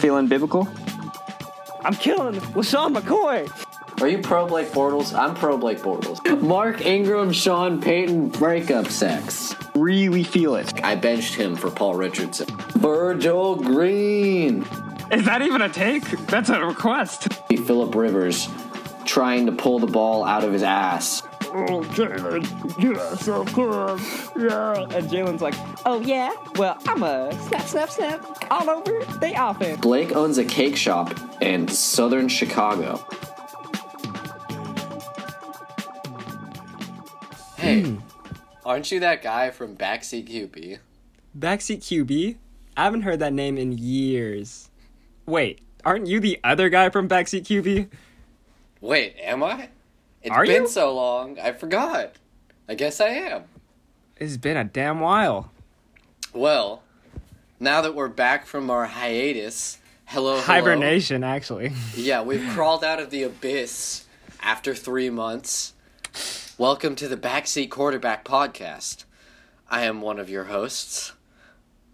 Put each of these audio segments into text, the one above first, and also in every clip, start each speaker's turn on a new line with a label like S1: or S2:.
S1: Feeling biblical?
S2: I'm killing LeSean McCoy.
S3: Are you pro Blake Bortles? I'm pro Blake Bortles. Mark Ingram, Sean Payton, breakup sex.
S1: Really feel it.
S3: I benched him for Paul Richardson. Virgil Green.
S1: Is that even a take? That's a request.
S3: Philip Rivers trying to pull the ball out of his ass.
S2: Oh, Jalen, yes, of course, yeah. And Jalen's like, oh yeah, well I'm a snap, snap, snap all over the offense.
S3: Blake owns a cake shop in southern Chicago. Hey, hmm. aren't you that guy from Backseat QB?
S4: Backseat QB? I haven't heard that name in years. Wait, aren't you the other guy from Backseat QB?
S3: Wait, am I? It's
S4: Are
S3: been
S4: you?
S3: so long, I forgot. I guess I am.
S4: It's been a damn while.
S3: Well, now that we're back from our hiatus, hello, hello.
S4: Hibernation, actually.
S3: Yeah, we've crawled out of the abyss after three months. Welcome to the Backseat Quarterback Podcast. I am one of your hosts,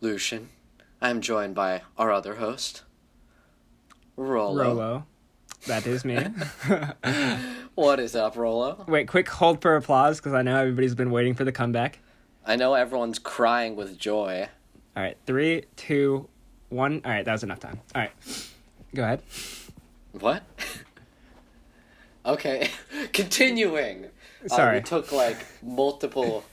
S3: Lucian. I am joined by our other host, Rolo.
S4: Rolo. That is me.
S3: What is up, Rolo?
S4: Wait, quick hold for applause because I know everybody's been waiting for the comeback.
S3: I know everyone's crying with joy.
S4: All right, three, two, one. All right, that was enough time. All right, go ahead.
S3: What? okay, continuing. Uh,
S4: Sorry.
S3: we took like multiple.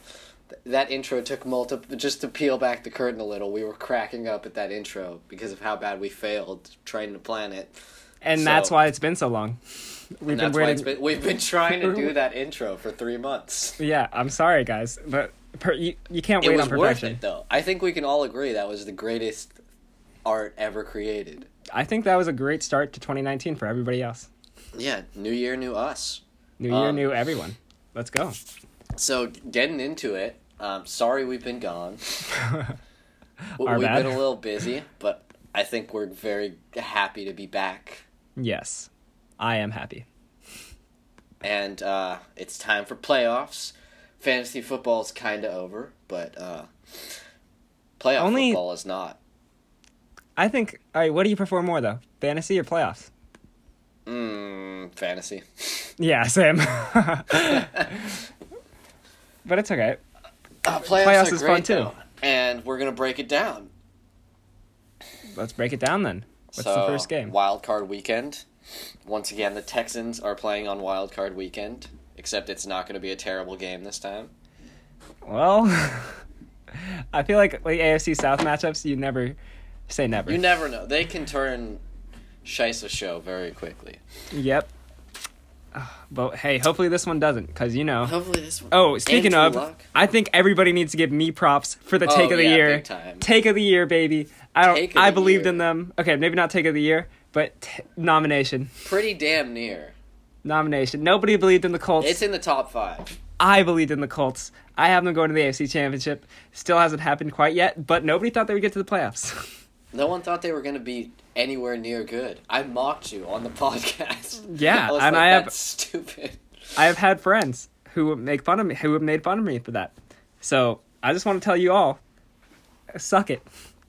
S3: That intro took multiple. Just to peel back the curtain a little, we were cracking up at that intro because of how bad we failed trying to plan it.
S4: And
S3: So-
S4: that's why it's been so long. We've been waiting.
S3: been, we've been trying to do that intro for three months.
S4: Yeah, I'm sorry, guys, but per, you you can't
S3: It
S4: wait
S3: was
S4: on
S3: worth it though. I think we can all agree that was the greatest art ever created.
S4: I think that was a great start to 2019 for everybody else.
S3: Yeah, new year, new us.
S4: New year,
S3: Um,
S4: new everyone. Let's go.
S3: So getting into it, um, sorry we've been gone. We've
S4: bad.
S3: been a little busy, but I think we're very happy to be back.
S4: Yes, I am happy.
S3: And uh, it's time for playoffs. Fantasy football is kind of over, but uh, playoff
S4: Only-
S3: football is not.
S4: I think. All right, what do you prefer more though, fantasy or playoffs?
S3: Mm, fantasy.
S4: Yeah, same. but it's okay.
S3: Uh, playoffs,
S4: Playoffs is fun, too.
S3: though, and we're gonna break it down.
S4: Let's break it down then. What's
S3: so,
S4: the first game?
S3: Wild card weekend. Once again, the Texans are playing on wild card weekend. Except it's not going to be a terrible game this time.
S4: Well, I feel like like AFC South matchups, you never say never.
S3: You never know. They can turn Scheisse show very quickly.
S4: Yep. But hey, hopefully this one doesn't, cause you know.
S3: Hopefully this one.
S4: Oh, speaking of,
S3: Luck.
S4: I think everybody needs to give me props for the
S3: Oh,
S4: take of the
S3: yeah,
S4: year. Take of the year, baby. I don't. I believed
S3: year.
S4: in them. Okay, maybe not take of the year, but t- nomination.
S3: Pretty damn near.
S4: Nomination. Nobody believed in the Colts.
S3: It's in the top five.
S4: I believed in the Colts. I have them going to the AFC Championship. Still hasn't happened quite yet, but nobody thought they would get to the playoffs.
S3: No one thought they were going to be anywhere near good. I mocked you on the podcast.
S4: Yeah,
S3: I
S4: and
S3: like,
S4: I have-
S3: That's stupid.
S4: I have had friends who make fun of me, who have made fun of me for that. So I just want to tell you all, suck it.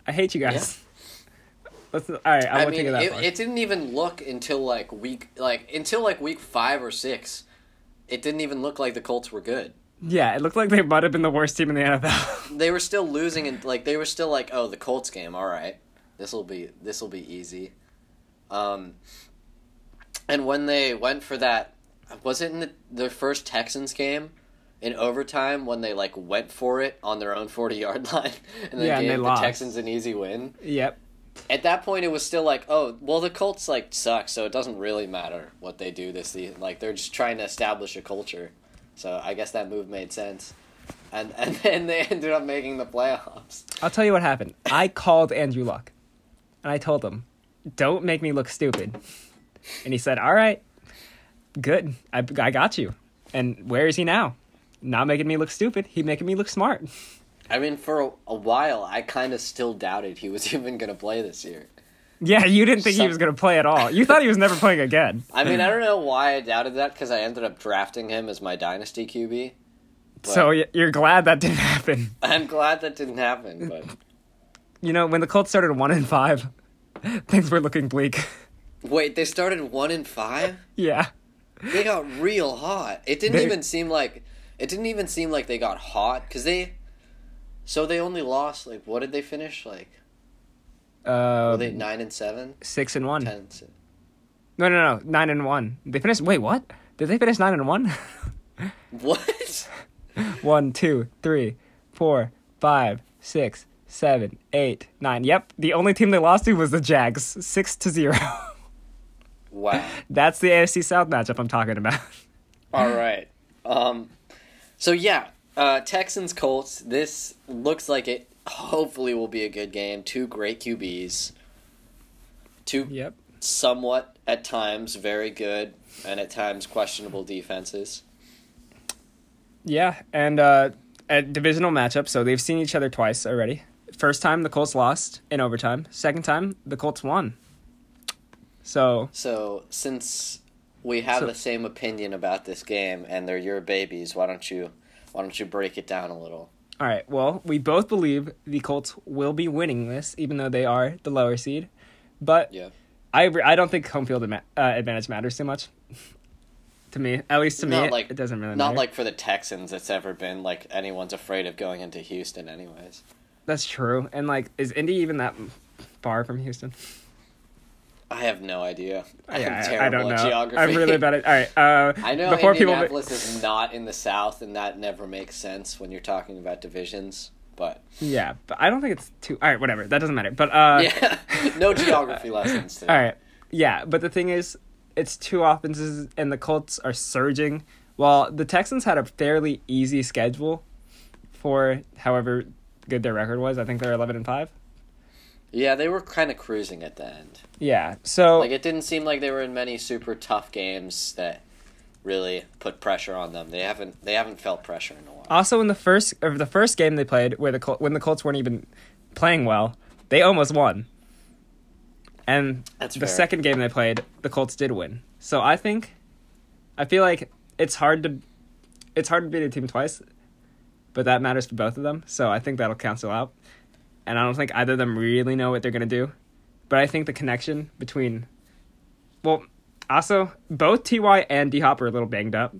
S4: I hate you guys. Let's, all right, I,
S3: I
S4: won't
S3: mean,
S4: take it that
S3: it, it didn't even look until like week, like until like week five or six. It didn't even look like the Colts were good.
S4: yeah, it looked like they might have been the worst team in the NFL.
S3: They were still losing, and like they were still like, oh, the Colts game, all right, this will be this will be easy. Um, and when they went for that, was it in the, their first Texans game? In overtime, when they like went for it on their own forty yard line, and they
S4: Yeah, and
S3: gave
S4: they
S3: the
S4: lost.
S3: Texans an easy win.
S4: yep.
S3: At that point, it was still like, oh, well, the Colts like suck, so it doesn't really matter what they do this season. Like they're just trying to establish a culture. So I guess that move made sense, and and then they ended up making the playoffs.
S4: I'll tell you what happened. I called Andrew Luck, and I told him, "Don't make me look stupid." And he said, "All right, good. I, I got you." And where is he now? Not making me look stupid. He making me look smart.
S3: I mean, for a, a while, I kind of still doubted he was even going to play this year.
S4: Yeah, you didn't think he was going to play at all. You thought he was never playing again.
S3: I mean, I don't know why I doubted that because I ended up drafting him as my dynasty QB. But
S4: So you're glad that didn't happen.
S3: I'm glad that didn't happen. But
S4: You know, when the Colts started one and five, things were looking bleak.
S3: Wait, they started one and five.
S4: yeah.
S3: They got real hot. It didn't
S4: They-
S3: even seem like it didn't even seem like they got hot because they. So they only lost like what did they finish like?
S4: Uh,
S3: Were they nine and seven?
S4: six and one.
S3: Ten. and
S4: No, no, no, nine and one. They finished. Wait, what? Did they finish nine and one?
S3: What?
S4: one, two, three, four, five, six, seven, eight, nine. Yep, the only team they lost to was the Jags, six to zero.
S3: Wow.
S4: That's the AFC South matchup I'm talking about.
S3: All right. Um. So yeah, uh, Texans Colts. This looks like it. Hopefully, will be a good game. Two great QBs. Two
S4: Yep.
S3: somewhat at times very good and at times questionable defenses.
S4: Yeah, and uh, a divisional matchup, so they've seen each other twice already. First time the Colts lost in overtime. Second time the Colts won. So
S3: So since we have
S4: So-
S3: the same opinion about this game and they're your babies, why don't you why don't you break it down a little?
S4: All right. Well, we both believe the Colts will be winning this, even though they are the lower seed. But
S3: Yeah.
S4: I re- I don't think home field adma- uh, advantage matters too much. to me, at least to me,
S3: Not
S4: it-
S3: like
S4: it doesn't really
S3: Not
S4: matter.
S3: like for the Texans it's ever been like anyone's afraid of going into Houston anyways.
S4: That's true. And like, is Indy even that far from Houston?
S3: I have no idea. I'm
S4: Yeah,
S3: terrible
S4: I don't know.
S3: geography.
S4: I'm really bad at. All right. Uh,
S3: I know
S4: before people.
S3: Indianapolis is not in the South, and that never makes sense when you're talking about divisions. But
S4: Yeah, but I don't think it's too. All right, whatever. That doesn't matter. But uh,
S3: yeah, no geography lessons today.
S4: All right. Yeah, but the thing is, it's two offenses, and the Colts are surging. While the Texans had a fairly easy schedule for however good their record was. I think they're eleven and five.
S3: Yeah, they were kind of cruising at the end.
S4: Yeah. So
S3: Like it didn't seem like they were in many super tough games that really put pressure on them. They haven't they haven't felt pressure in a while.
S4: also in the first or the first game they played, where the Col- when the Colts weren't even playing well, they almost won. And
S3: That's
S4: the
S3: fair.
S4: second game they played, the Colts did win. So I think, I feel like it's hard to, it's hard to beat a team twice, but that matters for both of them. So I think that'll cancel out. And I don't think either of them really know what they're gonna do, but I think the connection between, well, also both Ty and D Hop are a little banged up,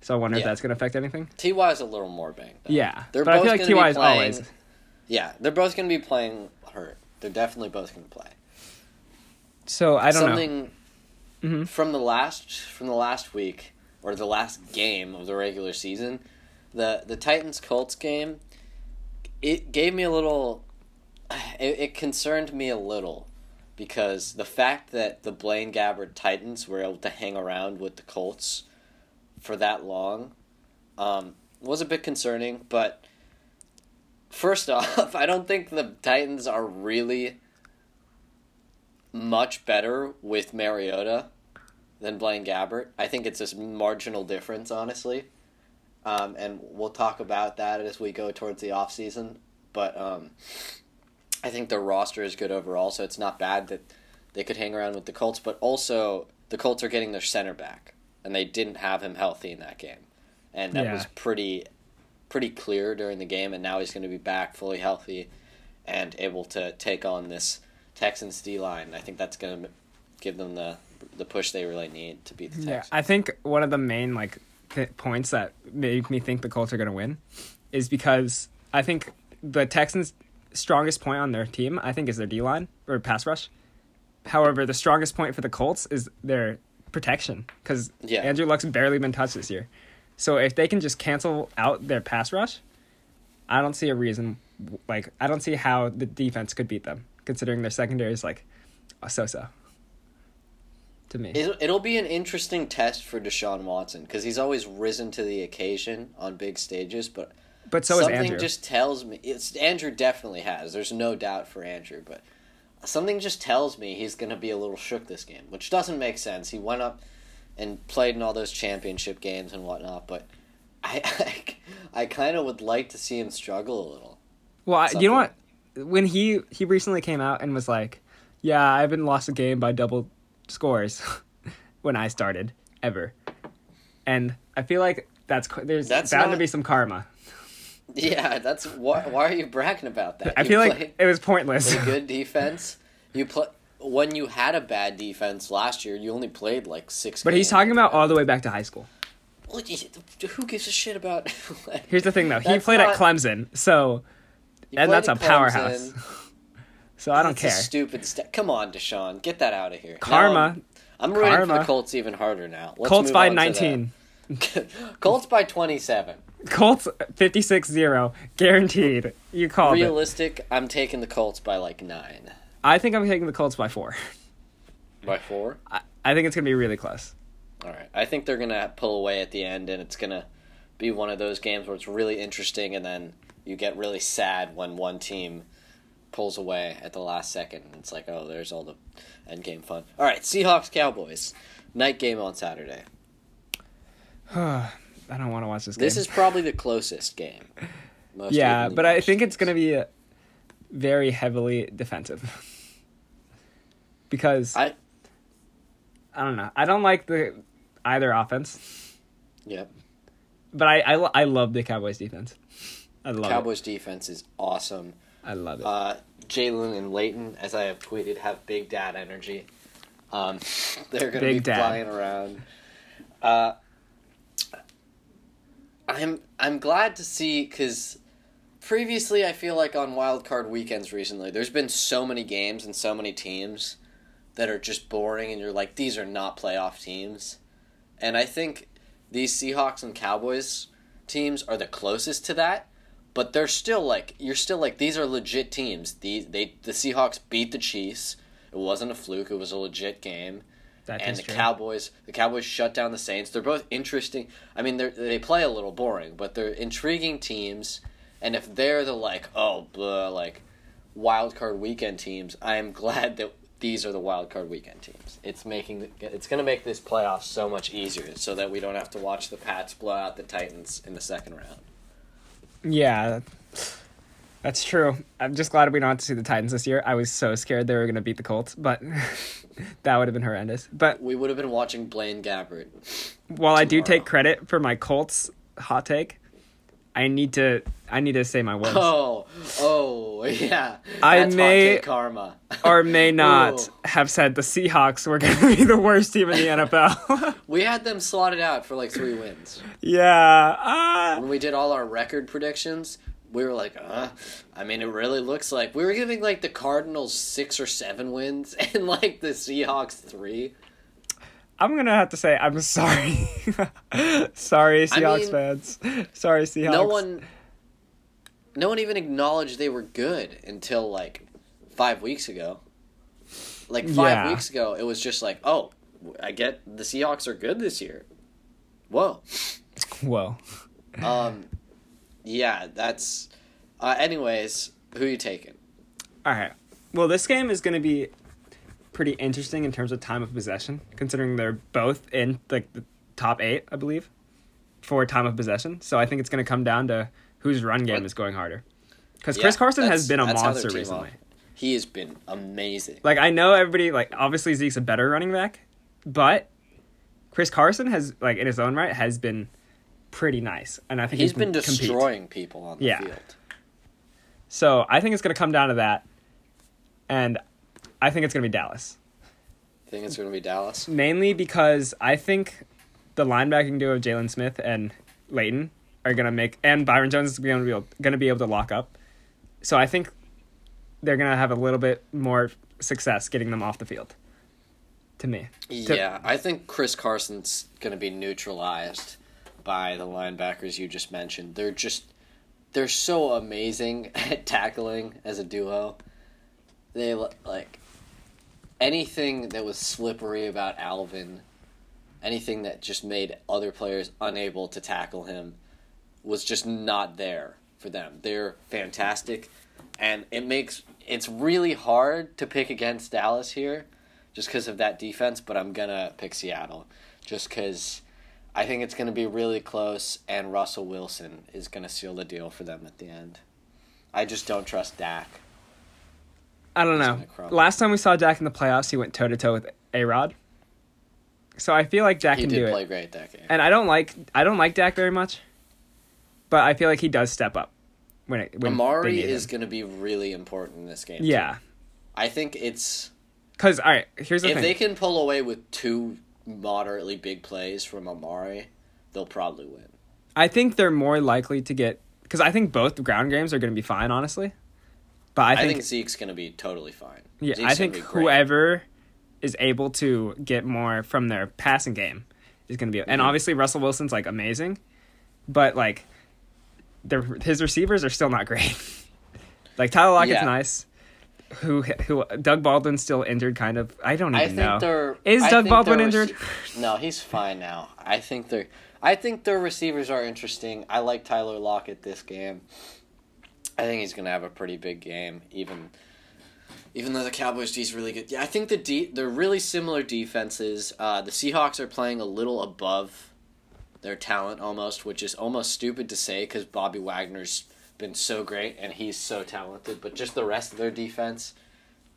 S4: so I wonder if that's gonna affect anything.
S3: Ty is a little more banged. Up.
S4: Yeah,
S3: they're
S4: but I
S3: both
S4: feel like Ty is
S3: playing-
S4: always.
S3: Yeah, they're both going to be playing hurt. They're definitely both going to play.
S4: So I don't know.
S3: Something
S4: Mhm.
S3: from the last from the last week or the last game of the regular season, the the Titans Colts game, it gave me a little. It, it concerned me a little because the fact that the Blaine Gabbert Titans were able to hang around with the Colts for that long um, was a bit concerning. But first off, I don't think the Titans are really much better with Mariota than Blaine Gabbert. I think it's a marginal difference, honestly. Um, and we'll talk about that as we go towards the off season. But um, I think the roster is good overall, so it's not bad that they could hang around with the Colts. But also, the Colts are getting their center back, and they didn't have him healthy in that game, and that
S4: Yeah.
S3: was pretty pretty clear during the game. And now he's going to be back fully healthy and able to take on this Texans D line. I think that's going to give them the the push they really need to beat the Texans.
S4: Yeah,
S3: Texans.
S4: I think one of the main like th- points that make me think the Colts are going to win is because I think the Texans' strongest point on their team, I think, is their D line or pass rush. However, the strongest point for the Colts is their protection because
S3: Yeah.
S4: Andrew Luck's barely been touched this year. So if they can just cancel out their pass rush, I don't see a reason. Like I don't see how the defense could beat them, considering their secondary is like a so-so. To me,
S3: It'll, it'll be an interesting test for Deshaun Watson because he's always risen to the occasion on big stages, but
S4: but so is
S3: something
S4: Andrew.
S3: just tells me it's Andrew definitely has. There's no doubt for Andrew, but something just tells me he's going to be a little shook this game, which doesn't make sense. He went up and played in all those championship games and whatnot, but I I, I kind of would like to see him struggle a little.
S4: Well, I, you know what? When he he recently came out and was like, "Yeah, I haven't lost a game by double scores when I started ever," and I feel like that's there's
S3: That's
S4: bound to be some karma.
S3: Yeah, that's why. Why are you bragging about that?
S4: I
S3: You
S4: feel like it was pointless.
S3: good defense. You play when you had a bad defense last year, you only played like six.
S4: But he's talking about all the way back to high school.
S3: Well, who gives a shit about?
S4: Here's the thing, though. He played
S3: not-
S4: at Clemson, so and that's a
S3: at
S4: powerhouse. So I don't
S3: That's
S4: care.
S3: Stupid step. Come on, Deshaun, get that out of here.
S4: Karma.
S3: I'm, I'm rooting for the Colts even harder now. Let's
S4: Colts by
S3: on
S4: 19.
S3: Colts by 27.
S4: Colts 56-0 guaranteed. You called it.
S3: Realistic, I'm taking the Colts by like nine.
S4: I think I'm taking the Colts by 4.
S3: By four.
S4: I, I think it's going to be really close.
S3: All right. I think they're gonna pull away at the end, and it's gonna be one of those games where it's really interesting, and then you get really sad when one team pulls away at the last second. And it's like, oh, there's all the end game fun. All right, Seahawks Cowboys night game on Saturday.
S4: I don't want to watch this game.
S3: This is probably the closest game. Most
S4: yeah, but I think it's going to be uh very heavily defensive. because I,
S3: I
S4: don't know. I don't like the either offense,
S3: yep.
S4: but I I, I love the Cowboys defense. I love
S3: Cowboys defense is awesome.
S4: I love it.
S3: Uh, Jaylon and Leighton, as I have tweeted, have big dad energy. Um, they're going to be
S4: dad.
S3: flying around. Uh, I'm I'm glad to see because previously I feel like on wild card weekends recently, there's been so many games and so many teams that are just boring, and you're like, these are not playoff teams. And I think these Seahawks and Cowboys teams are the closest to that but they're still like you're still like these are legit teams. These they the Seahawks beat the Chiefs. It wasn't a fluke. It was a legit game.
S4: That
S3: and the
S4: true.
S3: Cowboys, the Cowboys shut down the Saints. They're both interesting. I mean, they they play a little boring, but they're intriguing teams. And if they're the like oh blah, like wild card weekend teams, I am glad that these are the wild card weekend teams. It's making the, it's going to make this playoff so much easier, so that we don't have to watch the Pats blow out the Titans in the second round.
S4: Yeah, that's true. I'm just glad we don't have to see the Titans this year. I was so scared they were going to beat the Colts, but that would have been horrendous. But
S3: We would have been watching Blaine Gabbert.
S4: while I do take credit for my Colts hot take, I need to I need to say my words.
S3: Oh, oh, yeah.
S4: I may-
S3: karma.
S4: or may not
S3: Ooh.
S4: have said the Seahawks were going to be the worst team in the NFL.
S3: We had them slotted out for like three wins.
S4: yeah. Ah.
S3: When we did all our record predictions, we were like, uh, I mean, it really looks like we were giving like the Cardinals six or seven wins and like the Seahawks three.
S4: I'm going to have to say I'm sorry. sorry Seahawks
S3: mean,
S4: fans. Sorry Seahawks.
S3: No one, no one even acknowledged they were good until like five weeks ago. Like five
S4: Yeah.
S3: weeks ago, it was just like, oh, I get the Seahawks are good this year. Whoa.
S4: Whoa.
S3: Um, yeah, that's. Uh, anyways, who you taking?
S4: All right. Well, this game is going to be pretty interesting in terms of time of possession, considering they're both in like the top eight, I believe, for time of possession. So I think it's going to come down to whose run game
S3: What?
S4: is going harder. Because
S3: Yeah,
S4: Chris Carson has been a
S3: that's how their
S4: monster recently.
S3: op- He has been amazing.
S4: Like I know everybody like obviously Zeke's a better running back, but Chris Carson has like in his own right has been pretty nice, and I think
S3: He's
S4: he
S3: been
S4: compete.
S3: destroying people on the
S4: Yeah.
S3: field.
S4: So I think it's going to come down to that, and I think it's going to be Dallas.
S3: Think it's going to be Dallas.
S4: mainly because I think the linebacking duo of Jaylon Smith and Leighton are gonna make, and Byron Jones is gonna be able, gonna be able to lock up. So I think they're gonna have a little bit more success getting them off the field. To me, To-
S3: Yeah, I think Chris Carson's going to be neutralized by the linebackers you just mentioned. They're just they're so amazing at tackling as a duo. They li- like anything that was slippery about Alvin, anything that just made other players unable to tackle him was just not there for them. They're fantastic and it makes it's really hard to pick against Dallas here just because of that defense, but I'm gonna pick Seattle just because I think it's gonna be really close, and Russell Wilson is gonna seal the deal for them at the end. I just don't trust Dak.
S4: I don't know. Last time we saw Dak in the playoffs, he went toe to toe with A Rod. So I feel like Dak
S3: He
S4: can
S3: did
S4: do
S3: play
S4: it,
S3: great that game.
S4: and I don't like I don't like Dak very much, but I feel like he does step up when it when
S3: Amari is gonna be really important in this game. too.
S4: yeah
S3: I think it's
S4: Because all right, here's the
S3: if
S4: thing.
S3: they can pull away with two moderately big plays from Amari, they'll probably win.
S4: I think they're more likely to get because I think both ground games are going to be fine, honestly. But I
S3: I
S4: think,
S3: think, Zeke's going to be totally fine.
S4: yeah,
S3: Zeke's
S4: I think
S3: gonna be great.
S4: whoever is able to get more from their passing game is going to be. And
S3: Mhm.
S4: obviously Russell Wilson's like amazing, but like, the his receivers are still not great. like Tyler Lockett's
S3: Yeah.
S4: nice. Who who Doug Baldwin's still injured, kind of. I don't
S3: I
S4: even
S3: think
S4: know. Is
S3: I
S4: Doug
S3: think
S4: Baldwin
S3: their
S4: injured?
S3: no, he's fine now. I think they're. I think their receivers are interesting. I like Tyler Lockett this game. I think he's gonna have a pretty big game, even. Even though the Cowboys D's really good, yeah, I think the D they're really similar defenses. Uh, the Seahawks are playing a little above their talent almost, which is almost stupid to say because Bobby Wagner's been so great and he's so talented, but just the rest of their defense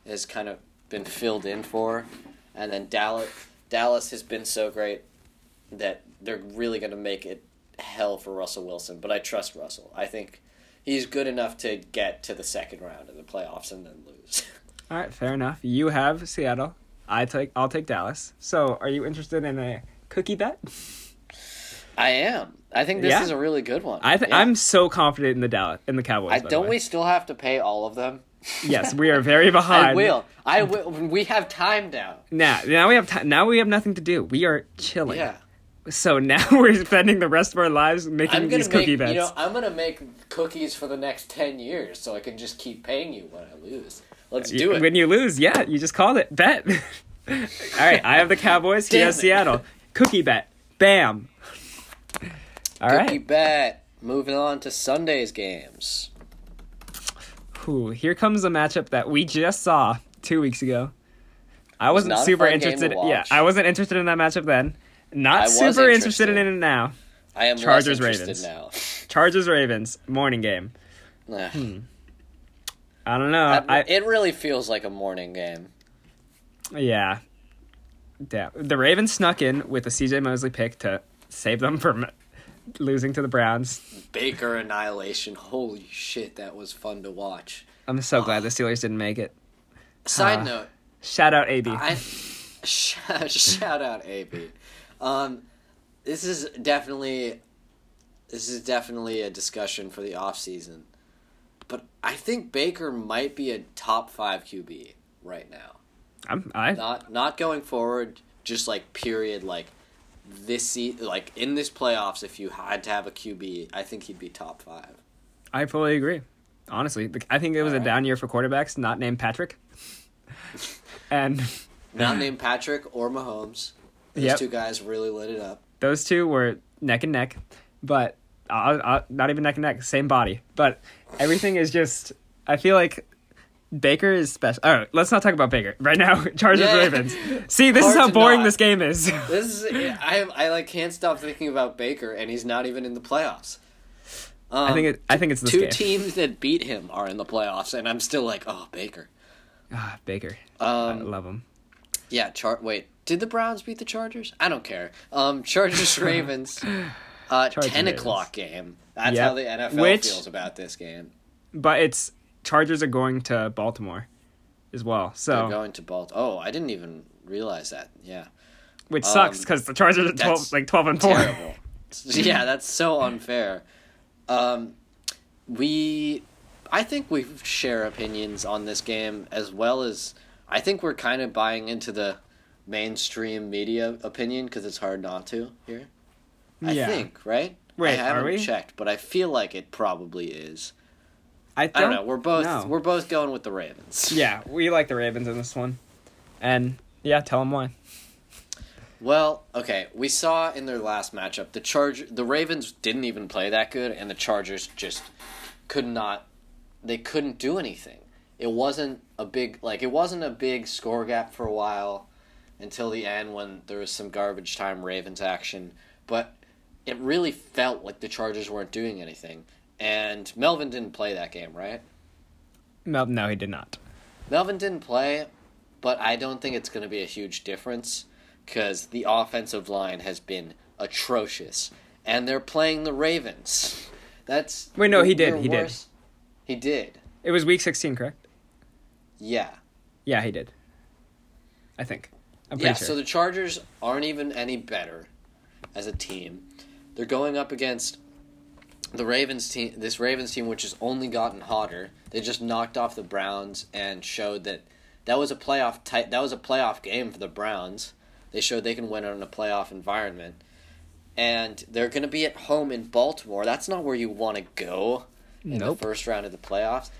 S3: has kind of been filled in for, and then Dallas Dallas has been so great that they're really going to make it hell for Russell Wilson. But I trust Russell. I think he's good enough to get to the second round of the playoffs and then lose.
S4: All right, fair enough. You have Seattle. I take I'll take Dallas. So, are you interested in a cookie bet?
S3: I am. I think this
S4: Yeah?
S3: is a really good one.
S4: I th-
S3: Yeah.
S4: I'm so confident in the Dallas in the Cowboys.
S3: I don't we still have to pay all of them?
S4: Yes, we are very behind.
S3: I will. I will. We have time now.
S4: Now, now we have time. Now we have nothing to do. We are chilling.
S3: Yeah.
S4: So now we're spending the rest of our lives making these
S3: make
S4: cookie bets.
S3: you know I'm gonna make cookies for the next ten years so I can just keep paying you when I lose. Let's do it.
S4: When you lose, yeah, you just called it. Bet. All right, I have the Cowboys. He has. Seattle. Cookie bet. Bam. All right.
S3: Cookie bet. Moving on to Sunday's games.
S4: Ooh, here comes a matchup that we just saw two weeks ago. I wasn't super
S3: fun game to
S4: interested. Yeah. I wasn't interested in that matchup then. Not
S3: I
S4: super interested. in it now.
S3: I am
S4: Chargers,
S3: less interested
S4: Ravens. Chargers Ravens morning game.
S3: now.
S4: I don't know. I,
S3: it really feels like a morning game.
S4: yeah. Yeah. The Ravens snuck in with a CJ Mosley pick to save them from losing to the Browns.
S3: Baker annihilation. Holy shit, that was fun to watch.
S4: I'm so glad the Steelers didn't make it.
S3: Side
S4: Uh,
S3: note,
S4: Shout out AB.
S3: I shout out AB. Um, this is definitely this is definitely a discussion for the off season, but I think Baker might be a top five QB right now.
S4: I'm, I
S3: Not not going forward, just like period. Like this se- like in this playoffs, if you had to have a QB, I think he'd be top five.
S4: I fully agree. Honestly, I think it was a
S3: Alright.
S4: down year for quarterbacks not named Patrick. and
S3: Not named Patrick or Mahomes. Those
S4: Yep.
S3: two guys really lit it up.
S4: those two were neck and neck, but uh, uh, not even neck and neck, same body. But everything is just. I feel like Baker is special. All right, let's not talk about Baker right now. Chargers
S3: Yeah.
S4: Ravens. See, this is how boring
S3: not.
S4: this game is.
S3: This is I I like can't stop thinking about Baker, and he's not even in the playoffs. Um,
S4: I think it, I think it's
S3: two
S4: game.
S3: teams that beat him are in the playoffs, and I'm still like, oh, Baker.
S4: Ah, Baker. I
S3: Um,
S4: love him.
S3: Yeah, char. Wait, did the Browns beat the Chargers? I don't care. Um, Chargers Ravens. Uh,
S4: Chargers,
S3: ten o'clock game. That's
S4: Yep.
S3: how the NFL
S4: Which-
S3: feels about this game.
S4: But it's Chargers are going to Baltimore as well.
S3: They're
S4: So
S3: going to Baltimore. Oh, I didn't even realize that. Yeah,
S4: which sucks
S3: um,
S4: because the Chargers are twelve, like twelve and four.
S3: terrible. yeah, that's so unfair. Um, we, I think we share opinions on this game as well as I think we're kind of buying into the mainstream media opinion because it's hard not to here. I
S4: Yeah.
S3: think right.
S4: Right.
S3: I
S4: are
S3: haven't
S4: we?
S3: checked, but I feel like it probably is.
S4: I,
S3: I don't know. We're both
S4: know.
S3: we're both going with the Ravens.
S4: Yeah, we like the Ravens in this one, and yeah, tell them why.
S3: Well, okay, we saw in their last matchup the Charge the Ravens didn't even play that good and the Chargers just could not they couldn't do anything. It wasn't a big like it wasn't a big score gap for a while until the end when there was some garbage time Ravens action, but it really felt like the Chargers weren't doing anything. And Melvin didn't play that game, right?
S4: No, no, he did not.
S3: Melvin didn't play, but I don't think it's going to be a huge difference because the offensive line has been atrocious, and they're playing the Ravens. That's
S4: Wait, no, he did, he did.
S3: He did.
S4: It was week sixteen, correct?
S3: Yeah.
S4: Yeah, he did. I think. I'm
S3: Yeah,
S4: sure.
S3: so the Chargers aren't even any better as a team. They're going up against the Ravens team, this Ravens team, which has only gotten hotter. They just knocked off the Browns and showed that that was a playoff type. That was a playoff game for the Browns. They showed they can win in a playoff environment, and they're going to be at home in Baltimore. That's not where you want to go in
S4: Nope.
S3: the first round of the playoffs.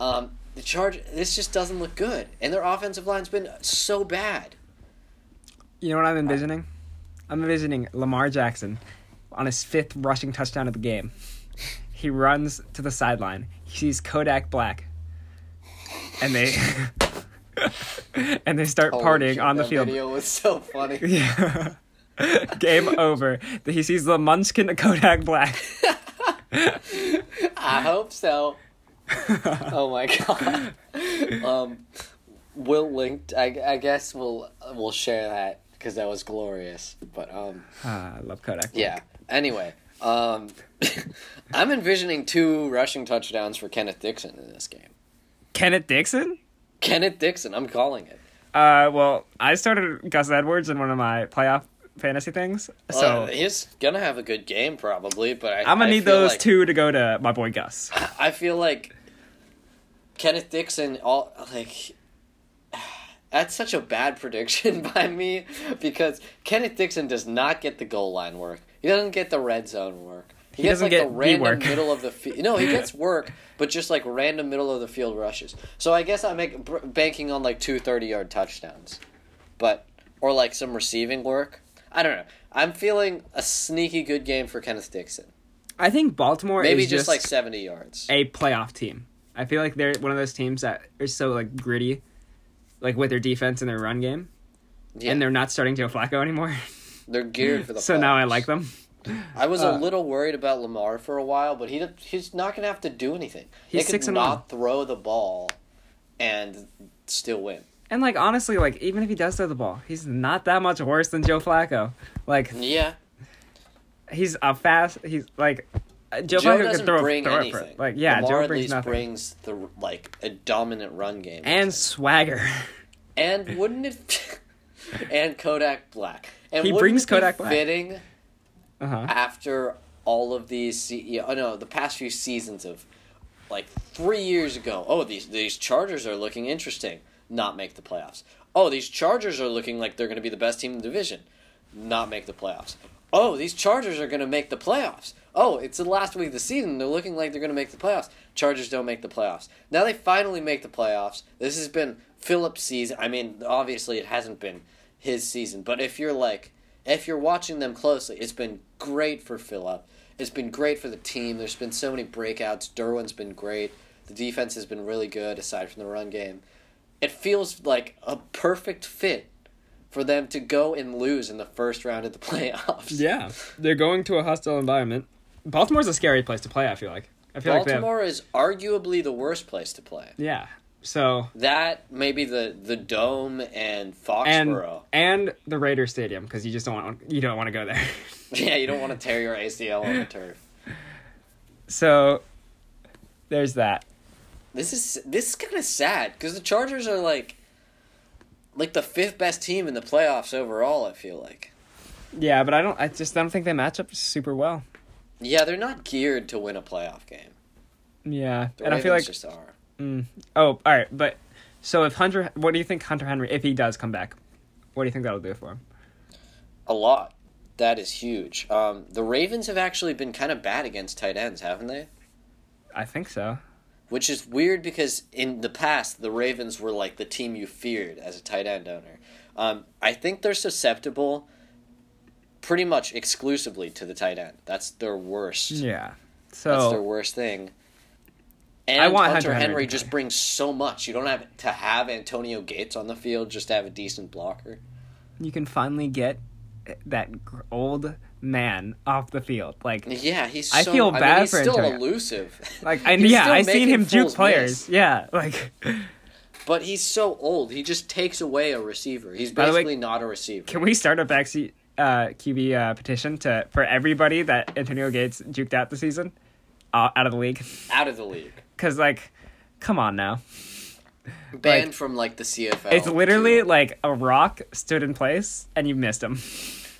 S3: Um, the charge. This just doesn't look good, and their offensive line's been so bad.
S4: You know what I'm envisioning? I'm envisioning Lamar Jackson on his fifth rushing touchdown of the game. He runs to the sideline. He sees Kodak Black. And they and they start
S3: Holy
S4: partying
S3: shit,
S4: on the
S3: that
S4: field.
S3: Video was so funny.
S4: Yeah. Game over. He sees the munchkin Kodak Black.
S3: I hope so. oh my god. Um, we'll link. I, I guess we'll we'll share that because that was glorious. But um,
S4: Ah, I love Kodak.
S3: Yeah. Anyway, um, I'm envisioning two rushing touchdowns for Kenneth Dixon in this game.
S4: Kenneth Dixon?
S3: Kenneth Dixon, I'm calling it.
S4: Uh, well, I started Gus Edwards in one of my playoff fantasy things. So
S3: he's gonna have a good game probably, but I,
S4: I'm gonna
S3: I
S4: need those
S3: like-
S4: two to go to my boy Gus.
S3: I feel like Kenneth Dixon all like that's such a bad prediction by me because Kenneth Dixon does not get the goal line work. He doesn't get the red zone work. He,
S4: He
S3: gets
S4: doesn't
S3: like
S4: get
S3: the random
S4: work.
S3: middle of the field. No, he gets work, but just like random middle of the field rushes. So I guess I make banking on like two 30 yard touchdowns, but or like some receiving work. I don't know. I'm feeling a sneaky good game for Kenneth Dixon.
S4: I think Baltimore
S3: Maybe
S4: is
S3: just,
S4: just
S3: like 70 yards.
S4: a playoff team. I feel like they're one of those teams that are so like gritty, like with their defense and their run game,
S3: Yeah.
S4: and they're not starting Joe Flacco anymore.
S3: They're geared for the.
S4: so now I like them.
S3: I was
S4: uh,
S3: a little worried about Lamar for a while, but he he's not gonna have to do anything.
S4: He's
S3: they could
S4: six and
S3: not throw the ball and still win.
S4: And like honestly, like even if he does throw the ball, he's not that much worse than Joe Flacco. Like
S3: Yeah,
S4: he's a fast. He's like uh, Joe,
S3: Joe
S4: Flacco could throw,
S3: bring
S4: throw
S3: anything.
S4: for like yeah.
S3: Lamar
S4: Joe
S3: at
S4: brings
S3: least
S4: nothing
S3: brings the like a dominant run game
S4: and swagger.
S3: and wouldn't it and Kodak Black and
S4: He brings Kodak Black.
S3: fitting
S4: Uh huh.
S3: after all of these se- oh no the past few seasons of like three years ago oh these these chargers are looking interesting not make the playoffs oh these chargers are looking like they're going to be the best team in the division not make the playoffs oh these chargers are going to make the playoffs oh it's the last week of the season they're looking like they're going to make the playoffs chargers don't make the playoffs now they finally make the playoffs this has been philip's season i mean obviously it hasn't been his season but if you're like if you're watching them closely, it's been great for Philip. It's been great for the team. There's been so many breakouts. Derwin's been great. The defense has been really good, aside from the run game. It feels like a perfect fit for them to go and lose in the first round of the playoffs.
S4: Yeah, they're going to a hostile environment. Baltimore's a scary place to play. I feel like. I feel like have,
S3: Baltimore is arguably the worst place to play.
S4: yeah. So
S3: That maybe the the dome and
S4: and
S3: Foxborough.
S4: and the Raiders Stadium because you just don't want you don't want to go there.
S3: yeah, you don't want to tear your ACL on the turf.
S4: so there's that.
S3: This is this is kind of sad because the Chargers are like like the fifth best team in the playoffs overall. I feel like.
S4: Yeah, but I don't. I just don't think they match up super well.
S3: Yeah, they're not geared to win a playoff game.
S4: Yeah,
S3: The
S4: and I feel like
S3: just are.
S4: Mm. Oh, all right. But so if Hunter, what do you think Hunter Henry, if he does come back, what do you think that'll do for him?
S3: A lot. That is huge. Um, the Ravens have actually been kind of bad against tight ends, haven't they?
S4: I think so.
S3: Which is weird because in the past the Ravens were like the team you feared as a tight end owner. Um, I think they're susceptible, pretty much exclusively to the tight end. That's their worst.
S4: Yeah.
S3: That's their worst thing. And
S4: I want
S3: Hunter,
S4: Hunter Henry
S3: Henry just brings so much. You don't have to have Antonio Gates on the field just to have a decent blocker.
S4: you can finally get that old man off the field. Like,
S3: Yeah, he's.
S4: I
S3: So,
S4: feel
S3: mean,
S4: bad
S3: he's
S4: for
S3: still
S4: Antonio.
S3: elusive.
S4: like I yeah, I seen him juke players.
S3: miss.
S4: Yeah, like
S3: But he's so old. He just takes away a receiver. He's
S4: the way,
S3: basically not a receiver.
S4: can we start a backseat uh, QB uh, petition to for everybody that Antonio Gates juked out the season, uh, out of the league?
S3: Out of the league.
S4: Because like, come on now.
S3: Banned
S4: Like-
S3: from like the CFL.
S4: It's literally
S3: too.
S4: like a rock stood in place and you missed him.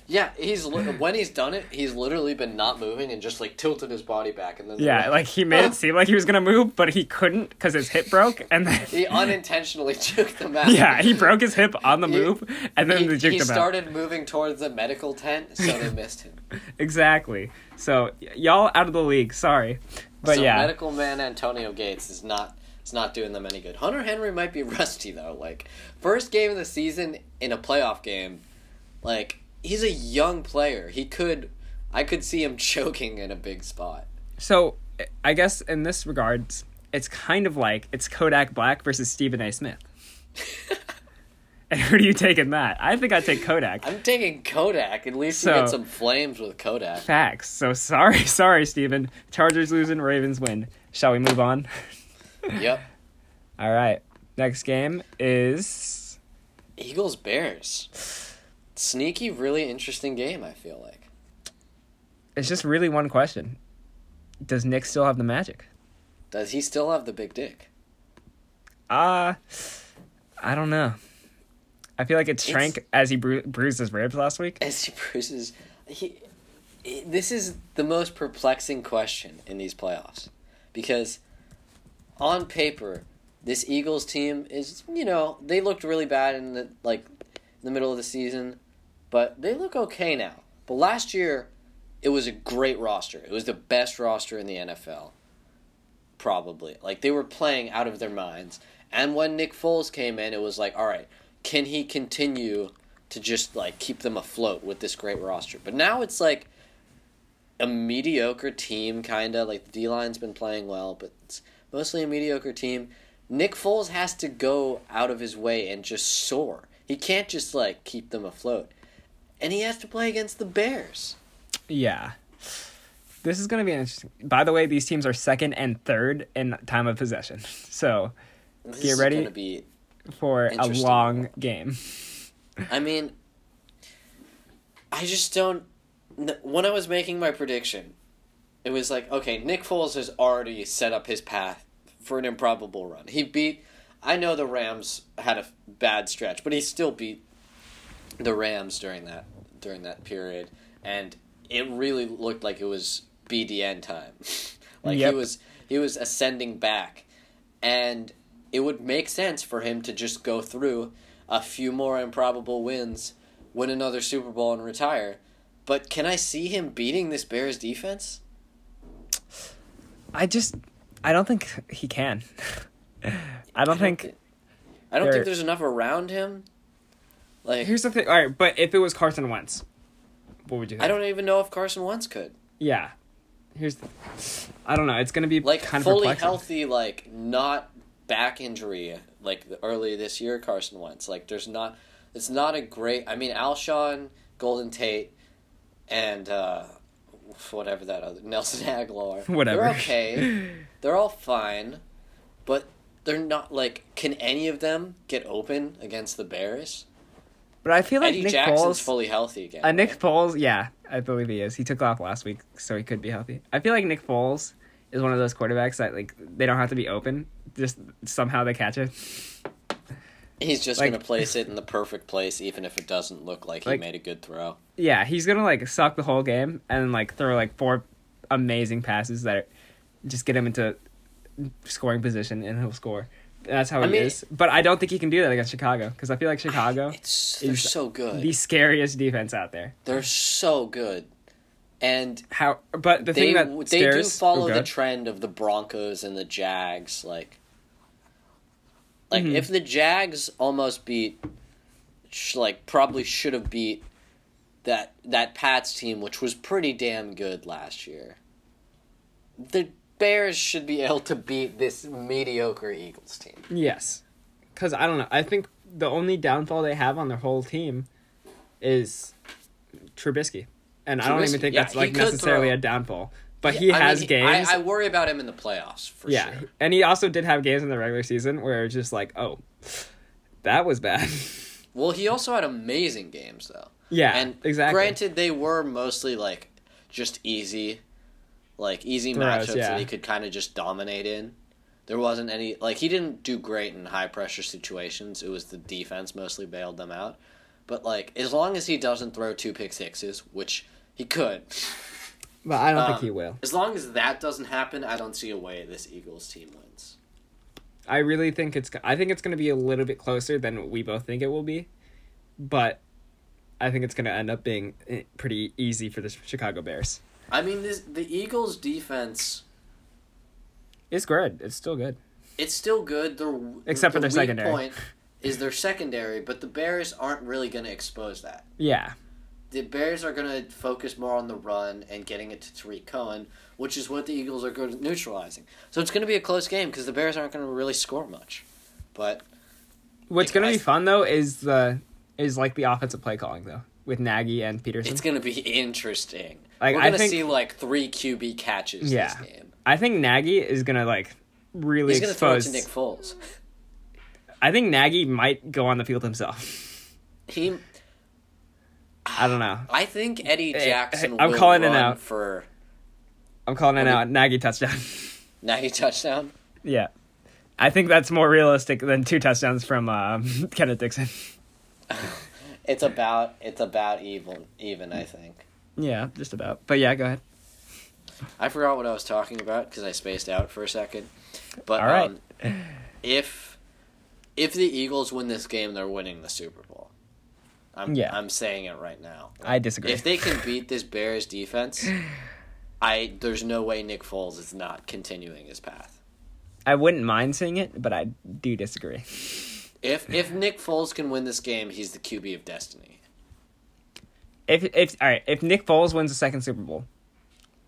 S3: Yeah. He's li- when he's done it, he's literally been not moving and just like tilted his body back, and then
S4: Yeah, like he made it seem like he was gonna move, but he couldn't because his hip broke, and then
S3: he unintentionally took them out.
S4: yeah, he broke his hip on the
S3: He-
S4: move, and then
S3: He,
S4: they juked
S3: he started moving towards the medical tent, so they missed him.
S4: Exactly. So y- y'all out of the league. Sorry, but
S3: so
S4: yeah,
S3: medical man Antonio Gates is not it's not doing them any good. Hunter Henry might be rusty though. Like first game of the season in a playoff game, like he's a young player. He could I could see him choking in a big spot.
S4: So I guess in this regards, it's kind of like it's Kodak Black versus Stephen A. Smith. and who do you take in that? I think I'd take Kodak.
S3: I'm taking Kodak. At least
S4: So-
S3: you get some flames with Kodak.
S4: Facts. So sorry, sorry, Stephen. Chargers losing, Ravens win. Shall we move on?
S3: yep.
S4: All right. Next game is
S3: Eagles Bears. Sneaky, really interesting game. I feel like.
S4: it's just really one question. Does Nick still have the magic?
S3: Does he still have the big dick?
S4: Uh I don't know. I feel like it
S3: It's-
S4: shrank as he bru- bruised his ribs last week.
S3: As he bruises, he. This is the most perplexing question in these playoffs, because, on paper, this Eagles team is you know they looked really bad in the like, in the middle of the season, but they look okay now. But last year, it was a great roster. It was the best roster in the NFL. Probably like they were playing out of their minds. And when Nick Foles came in, it was like, all right, can he continue to just like keep them afloat with this great roster? But now it's like a mediocre team, kind of like the D line's been playing well, but it's mostly a mediocre team. Nick Foles has to go out of his way and just soar. He can't just like keep them afloat, and he has to play against the Bears.
S4: Yeah. This is going to be interesting. By the way, these teams are second and third in time of possession. So,
S3: This
S4: Get ready.
S3: Be
S4: for a long game.
S3: I mean, I just don't. When I was making my prediction, it was like, okay, Nick Foles has already set up his path for an improbable run. He beat. I know the Rams had a bad stretch, but he still beat the Rams during that during that period, and it really looked like it was BDN time. like
S4: Yep.
S3: he was he was ascending back, and it would make sense for him to just go through a few more improbable wins, win another Super Bowl, and retire. But can I see him beating this Bears defense?
S4: I just I don't think he can. I don't think
S3: thi- I don't think there's enough around him. Like
S4: Here's the thing. All right, but if it was Carson Wentz, what would you think?
S3: I don't even know if Carson Wentz could.
S4: Yeah. Here's the, I don't know. It's going to be
S3: Like
S4: kind of
S3: fully
S4: perplexing.
S3: healthy, like not back injury, like early this year. Carson Wentz, like there's not. It's not a great. I mean, Alshon, Golden Tate, and uh, whatever that other Nelson Agholor.
S4: Whatever.
S3: They're okay. They're all fine, but they're not like. Can any of them get open against the Bears?
S4: But I feel like
S3: Eddie
S4: Nick
S3: Jackson's
S4: Foles
S3: fully healthy again.
S4: Uh, Nick
S3: right?
S4: Foles, yeah, I believe he is. He took off last week, so he could be healthy. I feel like Nick Foles is one of those quarterbacks that like they don't have to be open, just somehow they catch it.
S3: He's just
S4: like-
S3: gonna place it in the perfect place, even if it doesn't look like he
S4: Like-
S3: made a good throw.
S4: Yeah, he's gonna like suck the whole game and like throw like four amazing passes that just get him into scoring position and he'll score. That's how
S3: I
S4: he
S3: mean-
S4: is. But I don't think he can do that against Chicago because I feel like Chicago
S3: It's they're
S4: is
S3: so good.
S4: the scariest defense out there.
S3: They're so good, and
S4: How? But the
S3: they
S4: thing that
S3: they do follow
S4: oh,
S3: the trend of the Broncos and the Jags. Like, like
S4: Mhm.
S3: if the Jags almost beat, like probably should have beat that that Pats team, which was pretty damn good last year. The Bears should be able to beat this mediocre Eagles team.
S4: Yes, because I don't know. I think the only downfall they have on their whole team is Trubisky, and I don't even think
S3: yeah,
S4: that's like necessarily
S3: throw.
S4: a downfall. But
S3: Yeah,
S4: he
S3: I
S4: has
S3: mean,
S4: games.
S3: I, I worry about him in the playoffs for
S4: yeah,
S3: sure.
S4: and he also did have games in the regular season where it's just like, oh, that was bad.
S3: Well, he also had amazing games though.
S4: yeah,
S3: and
S4: exactly.
S3: granted, they were mostly like just easy, like easy
S4: Throws,
S3: matchups
S4: yeah.
S3: that he could kind of just dominate in. There wasn't any like he didn't do great in high pressure situations. It was the defense mostly bailed them out. But like as long as he doesn't throw two pick sixes, which he could,
S4: But I don't
S3: Um,
S4: think he will.
S3: as long as that doesn't happen, I don't see a way this Eagles team wins.
S4: I really think it's. I think it's going to be a little bit closer than we both think it will be, but I think it's going to end up being eh, pretty easy for the Chicago Bears.
S3: I mean, this, the Eagles' defense,
S4: It's good. It's still good.
S3: it's still good. Their,
S4: Except for
S3: the
S4: their
S3: weak
S4: secondary.
S3: point is their secondary, but the Bears aren't really going to expose that.
S4: Yeah.
S3: The Bears are going to focus more on the run and getting it to Tarik Cohen, which is what the Eagles are good at neutralizing. So it's going to be a close game because the Bears aren't going to really score much. But
S4: What's going to be fun though is the is like the offensive play calling though with Nagy and Pederson.
S3: it's going to be interesting.
S4: Like,
S3: We're going to
S4: think-
S3: see like three QB catches
S4: Yeah.
S3: this game.
S4: I think Nagy is going to like really
S3: He's going to throw it to Nick Foles.
S4: I think Nagy might go on the field himself.
S3: He
S4: I don't know.
S3: I think Eddie Jackson
S4: hey, I'm
S3: will
S4: calling it out.
S3: for
S4: I'm calling it
S3: What do you-
S4: out. Nagy touchdown.
S3: Nagy touchdown.
S4: yeah. I think that's more realistic than two touchdowns from um, Kenneth Dixon.
S3: It's about it's about even even I think.
S4: Yeah, just about. But yeah, go ahead.
S3: I forgot what I was talking about because I spaced out for a second. But
S4: All right.
S3: um, if if the Eagles win this game, they're winning the Super Bowl. I'm
S4: Yeah.
S3: I'm saying it right now.
S4: I disagree.
S3: If they can beat this Bears defense, I there's no way Nick Foles is not continuing his path.
S4: I wouldn't mind seeing it, but I do disagree.
S3: If if Nick Foles can win this game, he's the QB of destiny.
S4: If if all right, if Nick Foles wins the second Super Bowl,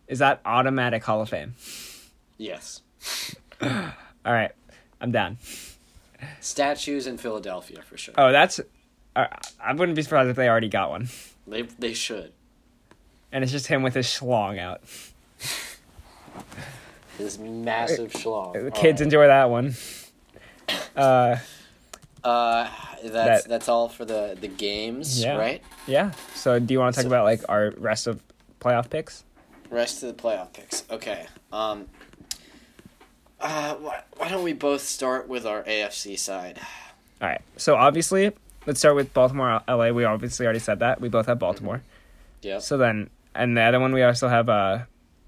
S4: is that automatic Hall of Fame?
S3: Yes.
S4: All right, I'm down.
S3: Statues in Philadelphia for sure.
S4: Oh, that's. Uh, I wouldn't be surprised if they already got one,
S3: They they should.
S4: and it's just him with his schlong out.
S3: This massive schlong.
S4: The kids
S3: right.
S4: enjoy that one. Uh,
S3: Uh, that's
S4: That-
S3: that's all for the the games,
S4: Yeah.
S3: right?
S4: yeah. So, do you want to talk
S3: So-
S4: about like our rest of playoff picks?
S3: Rest of the playoff picks. Okay. Um. Uh, why, why don't we both start with our AFC side?
S4: All right. So obviously, let's start with Baltimore, LA. We obviously already said that. We both have Baltimore.
S3: Yep.
S4: So then, and the other one we also have uh,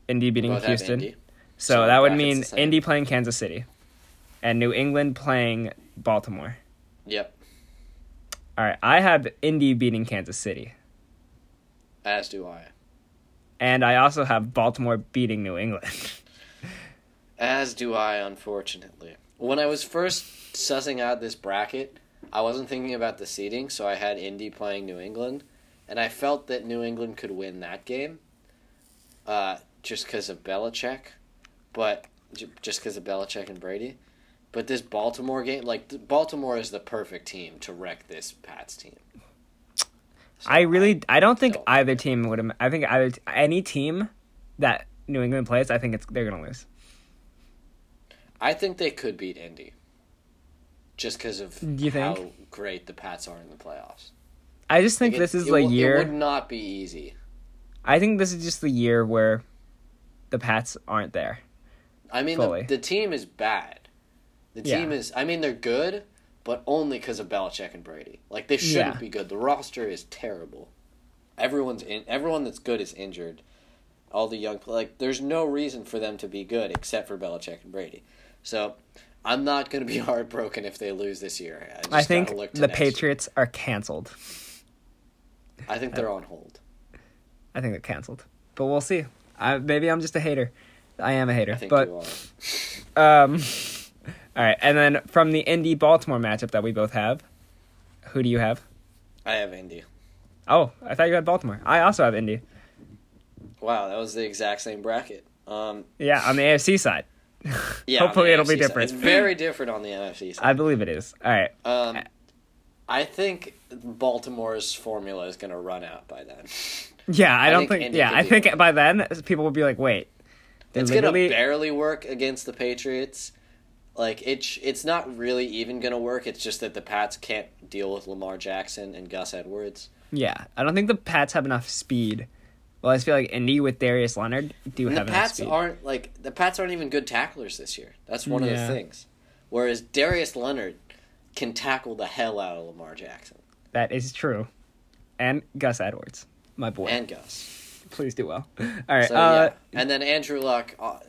S4: Indy beating Houston.
S3: Indy.
S4: So,
S3: So
S4: that would mean. Indy playing Kansas City, and New England playing Baltimore.
S3: Yep.
S4: All right. I have Indy beating Kansas City,
S3: As do I.
S4: and I also have Baltimore beating New England.
S3: As do I, unfortunately. When I was first sussing out this bracket, I wasn't thinking about the seeding, so I had Indy playing New England, and I felt that New England could win that game, uh, just because of Belichick, but j- just because of Belichick and Brady. But this Baltimore game, like Baltimore is the perfect team to wreck this Pats team. So
S4: I really, I don't think
S3: don't
S4: either team would. have I think either any team that New England plays, I think it's they're gonna lose.
S3: I think they could beat Indy, just because of
S4: you think?
S3: how great the Pats are in the playoffs.
S4: I just think
S3: Like,
S4: this
S3: it-
S4: is
S3: it
S4: the year.
S3: It would not be easy.
S4: I think this is just the year where the Pats aren't there.
S3: I mean, the, the team is bad. The
S4: Yeah.
S3: team is. I mean, they're good, but only because of Belichick and Brady. Like they shouldn't
S4: Yeah.
S3: be good. The roster is terrible. Everyone's in. Everyone that's good is injured. All the young like, there's no reason for them to be good except for Belichick and Brady. So, I'm not going to be heartbroken if they lose this year. I, just
S4: I think the
S3: next year.
S4: Patriots are canceled.
S3: I think they're on hold.
S4: I think they're canceled, but we'll see. I, maybe I'm just a hater. I am a hater,
S3: I think
S4: but
S3: you are.
S4: um, all right. And then from the Indy Baltimore matchup that we both have, who do you have?
S3: I have Indy.
S4: Oh, I thought you had Baltimore. I also have Indy.
S3: Wow, that was the exact same bracket. Um,
S4: Yeah, on the AFC side.
S3: yeah,
S4: Hopefully it'll be
S3: side.
S4: different.
S3: It's very different on the NFC side.
S4: I believe it is. All right.
S3: Um, I think Baltimore's formula is going to run out by then.
S4: Yeah, I,
S3: I
S4: don't
S3: think
S4: think. Yeah, I think by then people will be like, "Wait,
S3: It's going to barely work against the Patriots. Like it, sh- it's not really even going to work. It's just that the Pats can't deal with Lamar Jackson and Gus Edwards.
S4: Yeah, I don't think the Pats have enough speed Well, I just feel like Indy with Darius Leonard do
S3: And
S4: have
S3: the
S4: enough
S3: Pats
S4: speed.
S3: aren't like the Pats aren't even good tacklers this year. That's one of the things. Whereas Darius Leonard can tackle the hell out of Lamar Jackson
S4: That is true. And Gus Edwards, my boy.
S3: and Gus.
S4: Please do well. All right.
S3: So
S4: uh,
S3: yeah, and then Andrew Luck, uh,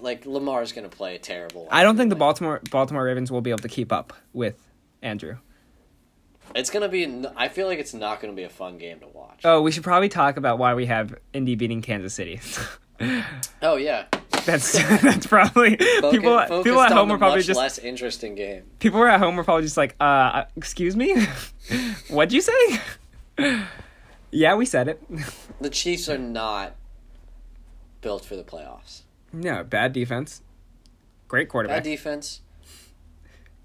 S3: like Lamar's gonna play terrible.
S4: I don't think the Baltimore Baltimore Ravens will be able to keep up with Andrew.
S3: It's gonna be. I feel like it's not gonna be a fun game to watch.
S4: Oh, we should probably talk about why we have Indy beating Kansas City.
S3: Oh yeah,
S4: that's that's probably
S3: Focus,
S4: people people at home were probably just
S3: less interesting game.
S4: people were at home were probably just like, uh, excuse me, what'd you say? Yeah, we said it.
S3: The Chiefs are not built for the playoffs.
S4: no, bad defense, great quarterback,
S3: Bad defense.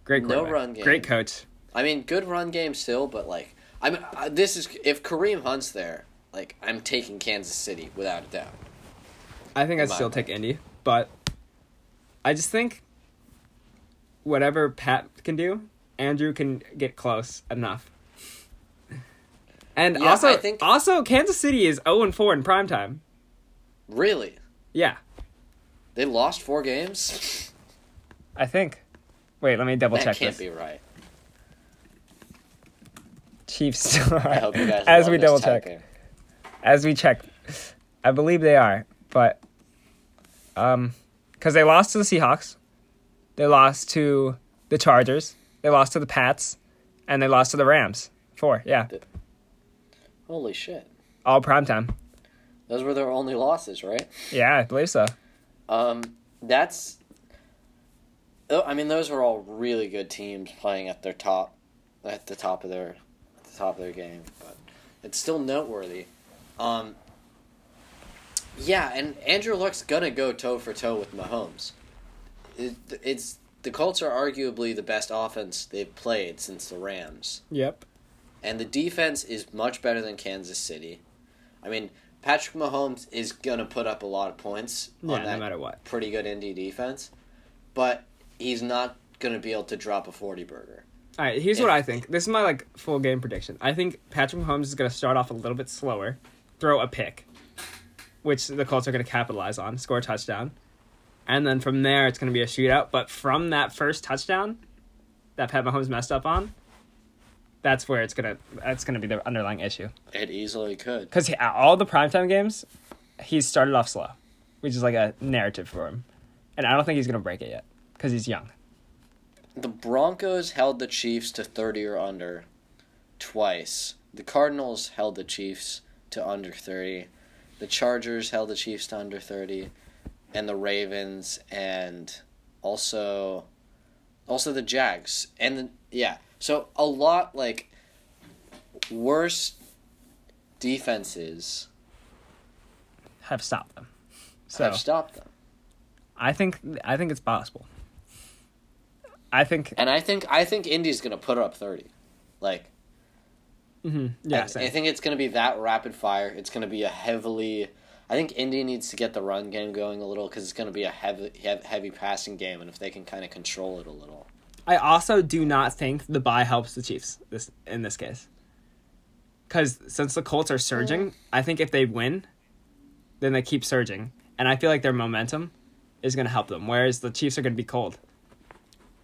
S4: great
S3: no run game.
S4: great coach.
S3: I mean, good run game still, but like, I mean, uh, this is if Kareem Hunt's there, like, I'm taking Kansas City without a doubt.
S4: I think I'd still take Indy, but I just think whatever Pat can do, Andrew can get close enough. And
S3: Yeah,
S4: also,
S3: I think-
S4: also Kansas City is zero and four in primetime.
S3: Really,
S4: Yeah,
S3: they lost four games.
S4: I think. Wait, let me double
S3: that
S4: check
S3: can't
S4: this.
S3: be right.
S4: Chiefs.
S3: I hope you guys.
S4: as we double check,
S3: typing.
S4: as we check, I believe they are, but um, because they lost to the Seahawks, they lost to the Chargers, they lost to the Pats, and they lost to the Rams. Four, yeah,
S3: Holy shit!
S4: all primetime.
S3: Those were their only losses, right?
S4: Yeah, I believe so.
S3: Um, that's. Oh, I mean, those were all really good teams playing at their top, at the top of their, at the top of their game. But it's still noteworthy. Um. Yeah, and Andrew Luck's gonna go toe for toe with Mahomes. It, it's the Colts are arguably the best offense they've played since the Rams,
S4: Yep.
S3: And the defense is much better than Kansas City. I mean, Patrick Mahomes is gonna put up a lot of points
S4: Yeah,
S3: on
S4: no
S3: that
S4: matter what.
S3: pretty good Indy defense, but he's not going to be able to drop a 40 burger.
S4: All right, here's what I think. This is my like full game prediction. I think Patrick Mahomes is going to start off a little bit slower, throw a pick, which the Colts are going to capitalize on, score a touchdown, and then from there it's going to be a shootout. But from that first touchdown that Pat Mahomes messed up on, that's where it's gonna that's gonna be the underlying issue.
S3: It easily could.
S4: Because all the primetime games, he's started off slow, which is like a narrative for him, and I don't think he's gonna break it yet because he's young.
S3: The Broncos held the Chiefs to 30 or under twice. The Cardinals held the Chiefs to under 30. The Chargers held the Chiefs to under 30 and the Ravens and also also the Jags and the, yeah. So a lot like worse defenses
S4: Have stopped them. So
S3: have stopped them.
S4: I think I think it's possible. I think
S3: And I think I think Indy's going to put up 30. Like
S4: mhm, yeah,
S3: I. I think it's going to be that rapid fire. It's going to be a heavily. I think Indy needs to get the run game going a little because it's going to be a heavy, heavy passing game, and if they can kind of control it a little,
S4: I also do not think the buy helps the Chiefs this in this case. Because since the Colts are surging, I think if they win, then they keep surging, and I feel like their momentum is going to help them. Whereas the Chiefs are going to be cold.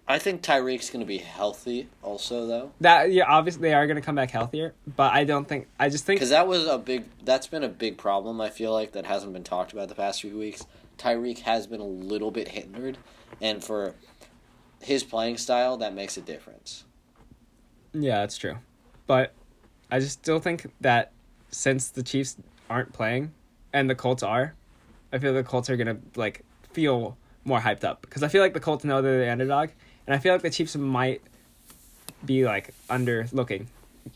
S3: I think Tyreek's going to be healthy also though,
S4: That yeah, obviously they are going to come back healthier, but I don't think. I just think
S3: because that was a big. That's been a big problem. I feel like that hasn't been talked about the past few weeks. Tyreek has been a little bit hindered, and for his playing style, that makes a difference.
S4: Yeah, that's true. But I just still think that since the Chiefs aren't playing and the Colts are, I feel the Colts are gonna like feel more hyped up because I feel like the Colts know they're the underdog, and I feel like the Chiefs might be like under looking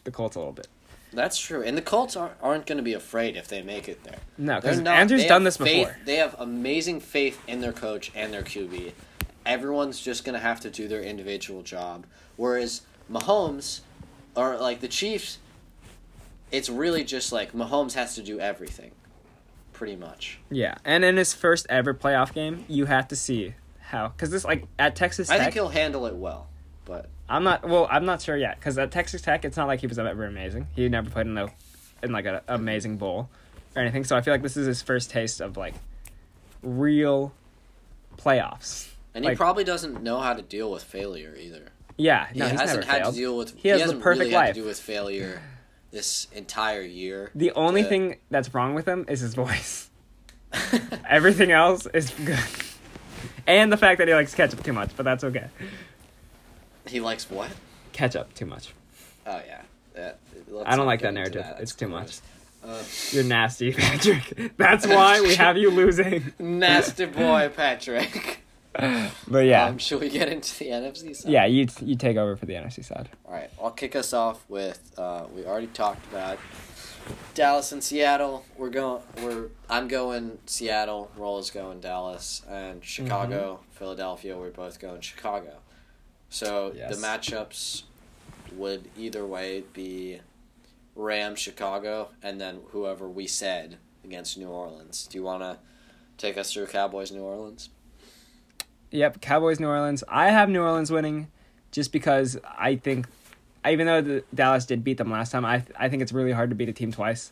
S4: the Colts a little bit.
S3: That's true, and the Colts aren't, aren't going to be afraid if they make it there.
S4: No, because Andrew's done this
S3: faith-
S4: before.
S3: They have amazing faith in their coach and their QB. Everyone's just gonna have to do their individual job. Whereas Mahomes, or like the Chiefs, it's really just like Mahomes has to do everything, pretty much.
S4: Yeah, and in his first ever playoff game, you have to see how because this like at Texas Tech, I
S3: think he'll handle it well, but
S4: I'm not well. I'm not sure yet because at Texas Tech, it's not like he was ever amazing. He never played in a in like an amazing bowl, or anything. So I feel like this is his first taste of like real playoffs.
S3: And he
S4: Like-
S3: probably doesn't know how to deal with failure either.
S4: Yeah,
S3: He
S4: no, he's
S3: hasn't had
S4: failed.
S3: to deal with.
S4: He has the
S3: hasn't
S4: perfect
S3: really had to do with failure this entire year.
S4: The only
S3: to-
S4: thing that's wrong with him is his voice. Everything else is good. And the fact that he likes ketchup too much, but that's okay.
S3: he likes what?
S4: Ketchup too much.
S3: Oh yeah.
S4: I don't like that narrative.
S3: That's
S4: It's too much.
S3: Uh,
S4: You're nasty, Patrick. That's why we have you losing.
S3: nasty boy, Patrick.
S4: But yeah,
S3: Um, should we get into the NFC side?
S4: yeah, you you take over for the NFC side.
S3: All right, I'll kick us off with uh, we already talked about Dallas and Seattle. We're going. We're I'm going Seattle. Roll is going Dallas, and Chicago,
S4: Mm-hmm.
S3: Philadelphia. We're both going Chicago. So
S4: Yes.
S3: the matchups would either way be Rams, Chicago, and then whoever we said against New Orleans. Do you want to take us through Cowboys, New Orleans?
S4: Yep, Cowboys, New Orleans. I have New Orleans winning, just because I think, even though the Dallas did beat them last time, I I think it's really hard to beat a team twice,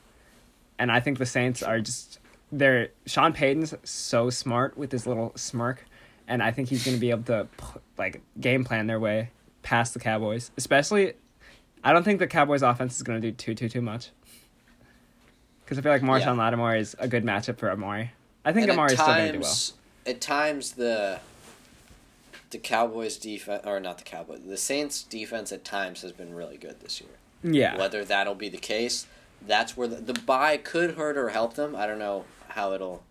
S4: and I think the Saints are just they're Sean Payton's so smart with his little smirk, and I think he's going to be able to like game plan their way past the Cowboys. Especially, I don't think the Cowboys offense is going to do too too too much. Because I feel like Marshon
S3: Yeah.
S4: Lattimore is a good matchup for Amari. I think Amari is still going to do well.
S3: at times the the Cowboys defense or not the Cowboys, the Saints defense at times has been really good this year.
S4: Yeah.
S3: Whether that'll be the case, that's where the, the bye could hurt or help them. I don't know how it'll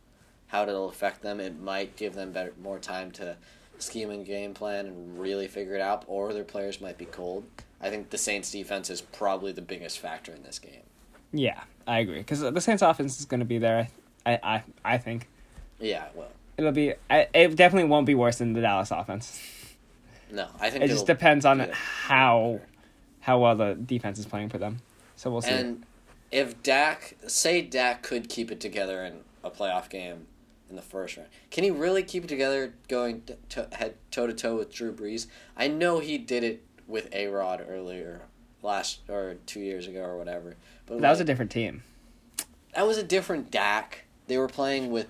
S3: how it'll affect them. It might give them better more time to scheme and game plan and really figure it out, or their players might be cold. I think the Saints defense is probably the biggest factor in this game.
S4: Yeah, I agree. Because the Saints offense is going to be there. I, I, I think
S3: Yeah, well,
S4: it'll be. It definitely won't be worse than the Dallas offense.
S3: no, I think
S4: It just depends on how, how well the defense is playing for them. So we'll see.
S3: And if Dak, say Dak could keep it together in a playoff game in the first round, can he really keep it together going to, head toe to toe with Drew Brees? I know he did it with A Rod earlier, last or two years ago or whatever. But
S4: that was a different team.
S3: that was a different Dak. They were playing with,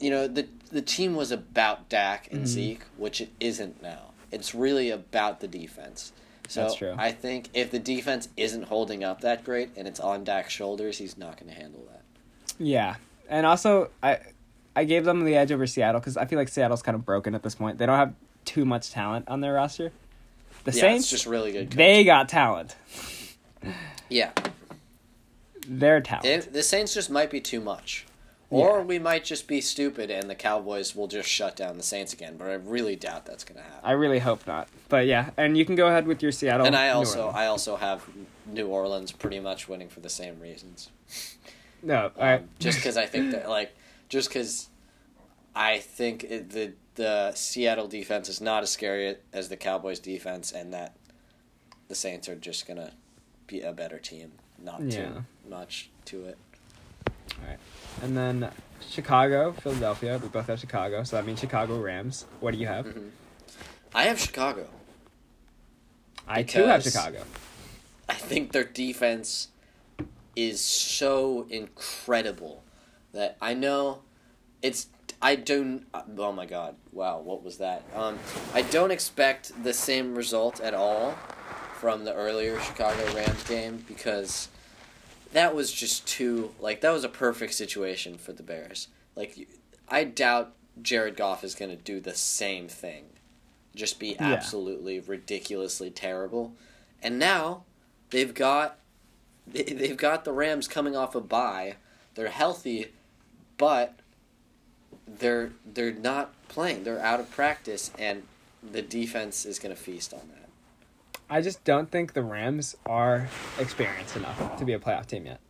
S3: you know, the the team was about Dak and
S4: Mhm.
S3: Zeke, which it isn't now. It's really about the defense. So
S4: That's true.
S3: I think if the defense isn't holding up that great and it's on Dak's shoulders, he's not going to handle that.
S4: Yeah, and also I, I gave them the edge over Seattle because I feel like Seattle's kind of broken at this point. They don't have too much talent on their roster. The
S3: yeah,
S4: Saints,
S3: just really good.
S4: they got talent.
S3: yeah,
S4: They're talent.
S3: It- the Saints just might be too much, or
S4: Yeah.
S3: we might just be stupid and the Cowboys will just shut down the Saints again. But I really doubt that's going to happen.
S4: I really hope not. But yeah, and you can go ahead with your Seattle.
S3: and I also I also have New Orleans pretty much winning for the same reasons.
S4: no,
S3: Um,
S4: all right.
S3: Just because I think that like just because I think it, the the Seattle defense is not as scary as the Cowboys defense, and that the Saints are just gonna be a better team. Not
S4: Yeah.
S3: too much to it.
S4: And then Chicago, Philadelphia. We both have Chicago, so that means Chicago Rams. What do you have?
S3: Mhm. I have Chicago.
S4: I too have Chicago.
S3: I think their defense is so incredible that I know it's I don't oh my god wow what was that um I don't expect the same result at all from the earlier Chicago Rams game because that was just too like that was a perfect situation for the Bears like I doubt Jared Goff is going to do the same thing just be
S4: Yeah.
S3: absolutely ridiculously terrible and now they've got they, they've got the Rams coming off a bye. They're healthy, but they're they're not playing. They're out of practice, and the defense is going to feast on that.
S4: I just don't think the Rams are experienced enough to be a playoff team yet.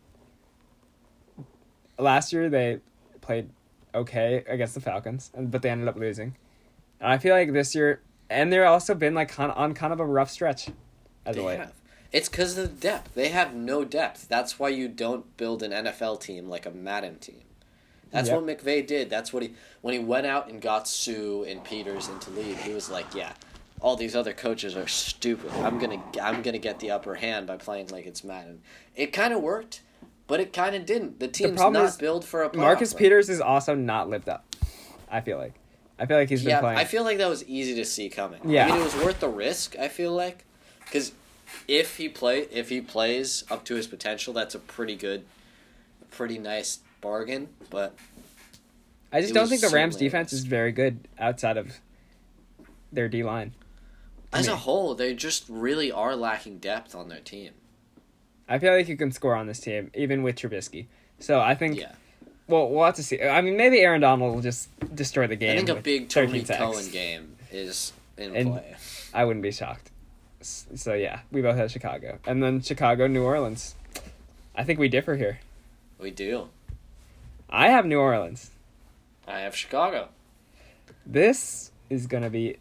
S4: Last year they played okay against the Falcons, and but they ended up losing. And I feel like this year, and they're also been like on kind of a rough stretch as
S3: They
S4: of late.
S3: have. It's because of the depth. They have no depth. That's why you don't build an NFL team like a Madden team. That's
S4: Yep.
S3: what McVay did. That's what he when he went out and got Suh and Peters and Talib. He was like, "Yeah, all these other coaches are stupid. I'm gonna I'm gonna get the upper hand by playing like it's Madden." It kind of worked, but it kind of didn't. The team's
S4: problem
S3: not
S4: is
S3: built for a playoff
S4: Marcus
S3: run.
S4: Peters is also not lived up. I feel like. I feel like he's been
S3: Yeah,
S4: playing.
S3: I feel like that was easy to see coming.
S4: Yeah.
S3: I mean, it was worth the risk. I feel like because if he play if he plays up to his potential, that's a pretty good, pretty nice bargain. But
S4: I just don't think the Rams defense is very good outside of their D line.
S3: As
S4: me.
S3: a whole, they just really are lacking depth on their team.
S4: I feel like you can score on this team, even with Trubisky. So I think,
S3: Yeah,
S4: well, we'll have to see. I mean, maybe Aaron Donald will just destroy the game.
S3: I think a big
S4: 13 Tarik.
S3: Cohen game is in
S4: And-
S3: play.
S4: I wouldn't be shocked. So yeah, we both have Chicago, and then Chicago, New Orleans. I think we differ here.
S3: We do.
S4: I have New Orleans.
S3: I have Chicago.
S4: This is gonna be.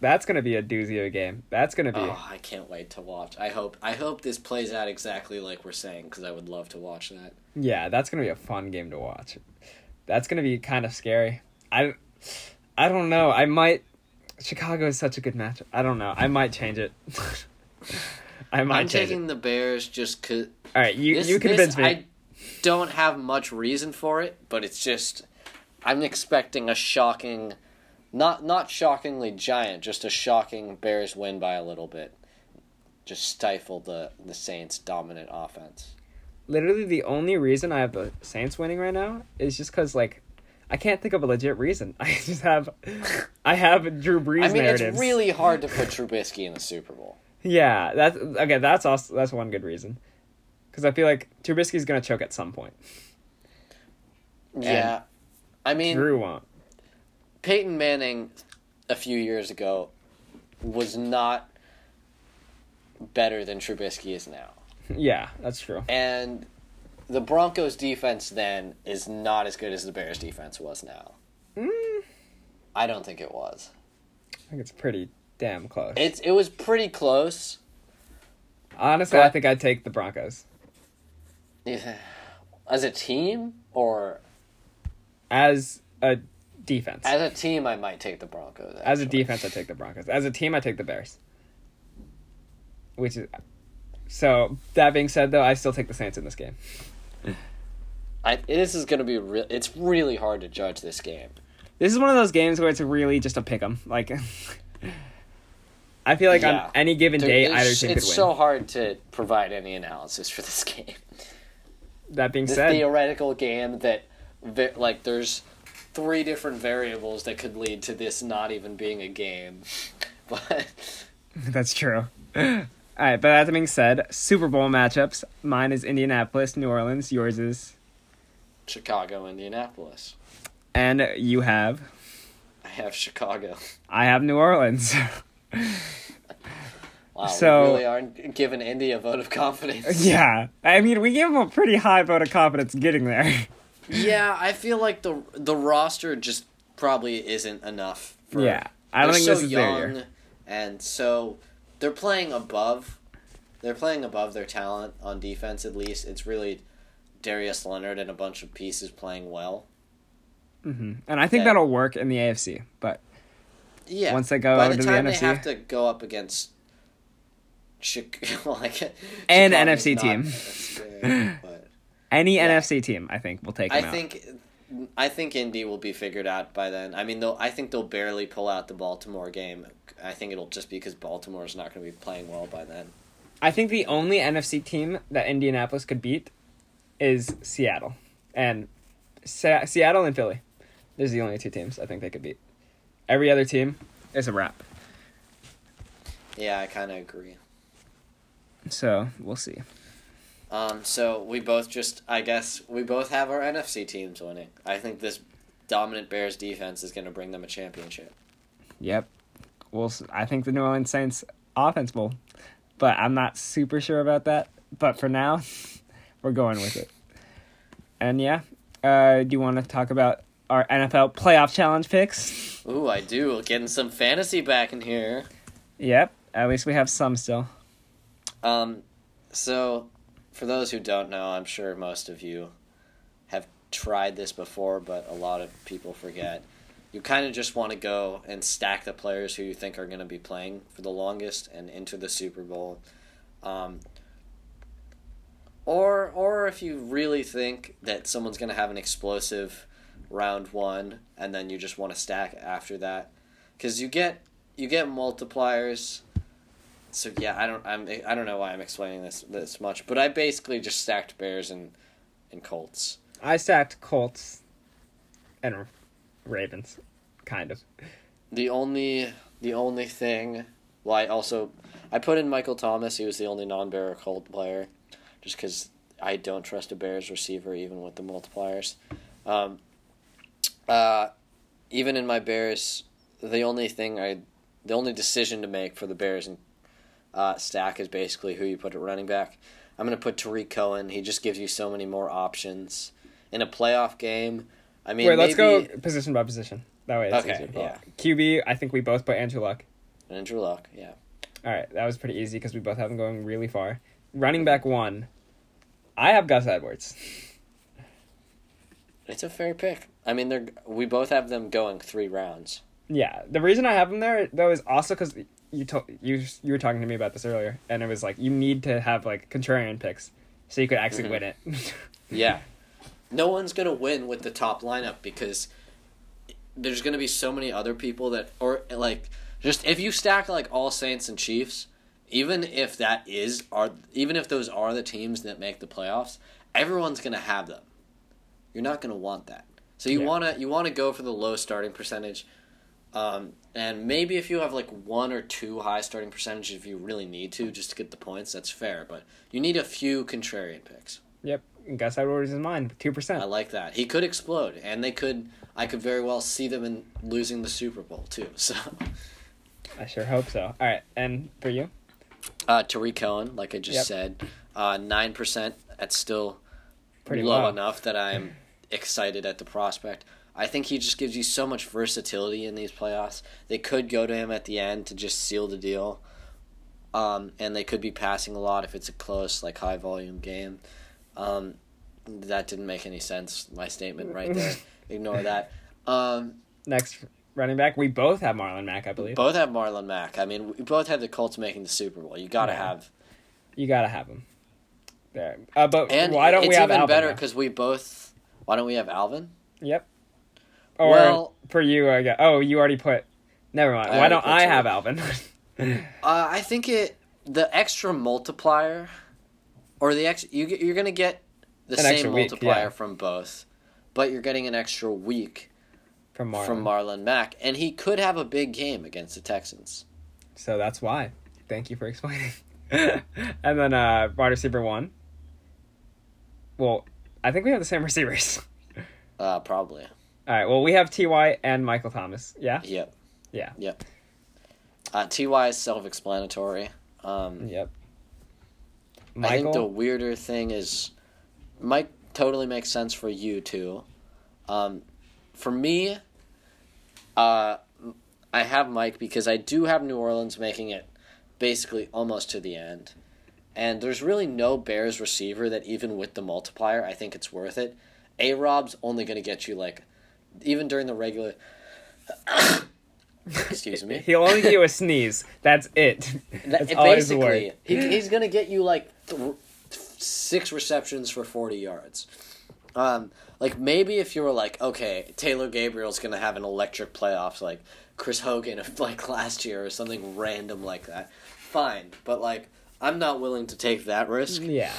S4: That's gonna be a doozy of a game. That's gonna be.
S3: Oh, I can't wait to watch. I hope I hope this plays out exactly like we're saying because I would love to watch that.
S4: Yeah, that's gonna be a fun game to watch. That's gonna be kind of scary. I, I don't know. I might. Chicago is such a good matchup. I don't know. I might change it. I might
S3: I'm
S4: change
S3: taking the Bears just cause.
S4: All right, you
S3: this,
S4: you convince
S3: this,
S4: me.
S3: I don't have much reason for it, but it's just I'm expecting a shocking, not not shockingly giant, just a shocking Bears win by a little bit. Just stifle the the Saints' dominant offense.
S4: Literally, the only reason I have the Saints winning right now is just because like. I can't think of a legit reason. I just have, I have Drew Brees
S3: I mean,
S4: narratives.
S3: it's really hard to put Trubisky in the Super Bowl.
S4: Yeah, that's okay. That's also that's one good reason, because I feel like Trubisky's gonna choke at some point.
S3: Yeah, I mean,
S4: Drew won't.
S3: Peyton Manning a few years ago was not better than Trubisky is now.
S4: Yeah, that's true.
S3: And the Broncos defense then is not as good as the Bears defense was now.
S4: Mm,
S3: I don't think it was.
S4: I think it's pretty damn close.
S3: It's it was pretty close.
S4: Honestly, I think I'd take the Broncos
S3: Yeah. As a team or
S4: as a defense.
S3: as a team I might take the Broncos.
S4: As a defense, I take the Broncos. As a team, I take the Bears. Which is so. That being said, though, I still take the Saints in this game.
S3: I, this is going to be real it's really hard to judge this game.
S4: This is one of those games where it's really just a pick 'em. Like, I feel like
S3: Yeah.
S4: on any given
S3: There-
S4: day, either team could
S3: it's so hard to provide any analysis for this game.
S4: that being
S3: this
S4: said,
S3: theoretical game that like there's three different variables that could lead to this not even being a game but
S4: That's true. All right, but that being said, Super Bowl matchups. Mine is Indianapolis, New Orleans. Yours is,
S3: chicago indianapolis
S4: and you have.
S3: i have chicago
S4: I have New Orleans.
S3: wow
S4: So-
S3: we really aren't giving indy a vote of confidence
S4: yeah, I mean, we gave them a pretty high vote of confidence getting there.
S3: Yeah i feel like the the roster just probably isn't enough for
S4: yeah, I don't think
S3: so
S4: this is their
S3: young
S4: year.
S3: and so they're playing above they're playing above their talent on defense at least it's really Darius Leonard and a bunch of pieces playing well
S4: hmm And I think
S3: Yeah.
S4: that'll work in the AFC. But
S3: yeah
S4: Once they go
S3: by
S4: to
S3: the
S4: the
S3: time they
S4: NFC.
S3: have to go up against Chicago like
S4: An NFC team. any
S3: Yeah.
S4: NFC team, I think, will take
S3: I
S4: out.
S3: think I think Indy will be figured out by then. I mean, they'll I think they'll barely pull out the Baltimore game. I think it'll just be because Baltimore is not going to be playing well by then.
S4: I think the only NFC team that Indianapolis could beat is Seattle, and Sa- Seattle and Philly. There's the only two teams I think they could beat. Every other team is a wrap.
S3: Yeah, I kind of agree.
S4: So we'll see.
S3: Um, so we both just, I guess, we both have our NFC teams winning. I think this dominant Bears defense is going to bring them a championship.
S4: Yep. We'll. I think the New Orleans Saints offense will, but I'm not super sure about that. But for now, we're going with it. And yeah, uh, do you want to talk about our NFL playoff challenge picks?
S3: Ooh, I do. Getting some fantasy back in here.
S4: Yep. At least we have some still.
S3: Um, so, for those who don't know, I'm sure most of you have tried this before, but a lot of people forget. You kind of just want to go and stack the players who you think are going to be playing for the longest and into the Super Bowl. Um, Or or if you really think that someone's gonna have an explosive round one, and then you just want to stack after that, because you get you get multipliers. So yeah, I don't I'm I don't know why I'm explaining this this much, but I basically just stacked Bears and and Colts.
S4: I stacked Colts and Ravens, kind of.
S3: The only the only thing, well, I also I put in Michael Thomas. He was the only non-Bear Colt player, just because I don't trust a Bears receiver even with the multipliers. Um, uh, even in my Bears, the only thing I, the only decision to make for the Bears and uh, stack is basically who you put at running back. I'm gonna put Tarik Cohen. He just gives you so many more options in a playoff game. I mean,
S4: Wait, let's go position by position. That way it's
S3: Okay,
S4: easier.
S3: yeah.
S4: QB, I think we both put Andrew Luck.
S3: Andrew Luck. Yeah.
S4: All right, that was pretty easy because we both have them going really far. Running back one, I have Gus Edwards.
S3: It's a fair pick. I mean, they're we both have them going three rounds.
S4: Yeah, the reason I have him there though is also because you told you you were talking to me about this earlier, and it was like you need to have like contrarian picks so you could actually
S3: Mhm.
S4: win it.
S3: Yeah. No one's gonna win with the top lineup because there's gonna be so many other people that, or like, just if you stack like all Saints and Chiefs, even if that is are even if those are the teams that make the playoffs, everyone's gonna have them. You're not gonna want that. So you
S4: Yeah.
S3: wanna you wanna go for the low starting percentage. Um, and maybe if you have like one or two high starting percentages, if you really need to, just to get the points, that's fair. But you need a few contrarian picks.
S4: yep, Gus Edwards is mine, two percent.
S3: I like that. He could explode, and they could. I could very well see them in losing the Super Bowl too. So,
S4: I sure hope so. All right, and for you,
S3: uh, Tarik Cohen, like I just
S4: Yep.
S3: said, uh, nine percent. That's still
S4: Pretty
S3: low
S4: low.
S3: enough that I'm excited at the prospect. I think he just gives you so much versatility in these playoffs. They could go to him at the end to just seal the deal, um, and they could be passing a lot if it's a close, like high volume game. Um, that didn't make any sense. My statement right there. Ignore that. Um,
S4: next running back, we both have Marlon Mack, I believe.
S3: Both have Marlon Mack. I mean, we both have the Colts making the Super Bowl. You got to
S4: Yeah.
S3: have,
S4: You gotta have him there. Uh, but
S3: and
S4: why don't we have
S3: even
S4: Alvin?
S3: better because we both. Why don't we have Alvin?
S4: Yep. Or
S3: Well-
S4: for you, I guess. Oh, you already put. Never mind.
S3: I
S4: Why don't I have Alvin?
S3: Uh, I think it the extra multiplier, or the ex you you're gonna get the
S4: An
S3: same
S4: week,
S3: multiplier
S4: yeah.
S3: from both, but you're getting an extra week
S4: from Marlon.
S3: from Marlon Mack, and he could have a big game against the Texans.
S4: So that's why. Thank you for explaining. and then uh wide receiver one. Well, I think we have the same receivers.
S3: Uh, probably.
S4: All right. Well, we have Ty and Michael Thomas. Yeah.
S3: Yep.
S4: Yeah.
S3: Yep. Uh, Ty is self-explanatory. Um,
S4: Yep.
S3: I think the weirder thing is Mike totally makes sense for you too. Um, for me, uh, I have Mike because I do have New Orleans making it basically almost to the end. And there's really no Bears receiver that even with the multiplier, I think it's worth it. A Rob's only going to get you like, even during the regular. Excuse me.
S4: He'll only give you a sneeze. That's it.
S3: That,
S4: That's always the
S3: basically, he, he's going to get you like th- six receptions for 40 yards. Um, like maybe if you were like, okay, Taylor Gabriel's going to have an electric playoffs like Chris Hogan of like last year or something random like that, fine. But like, I'm not willing to take that risk.
S4: Yeah.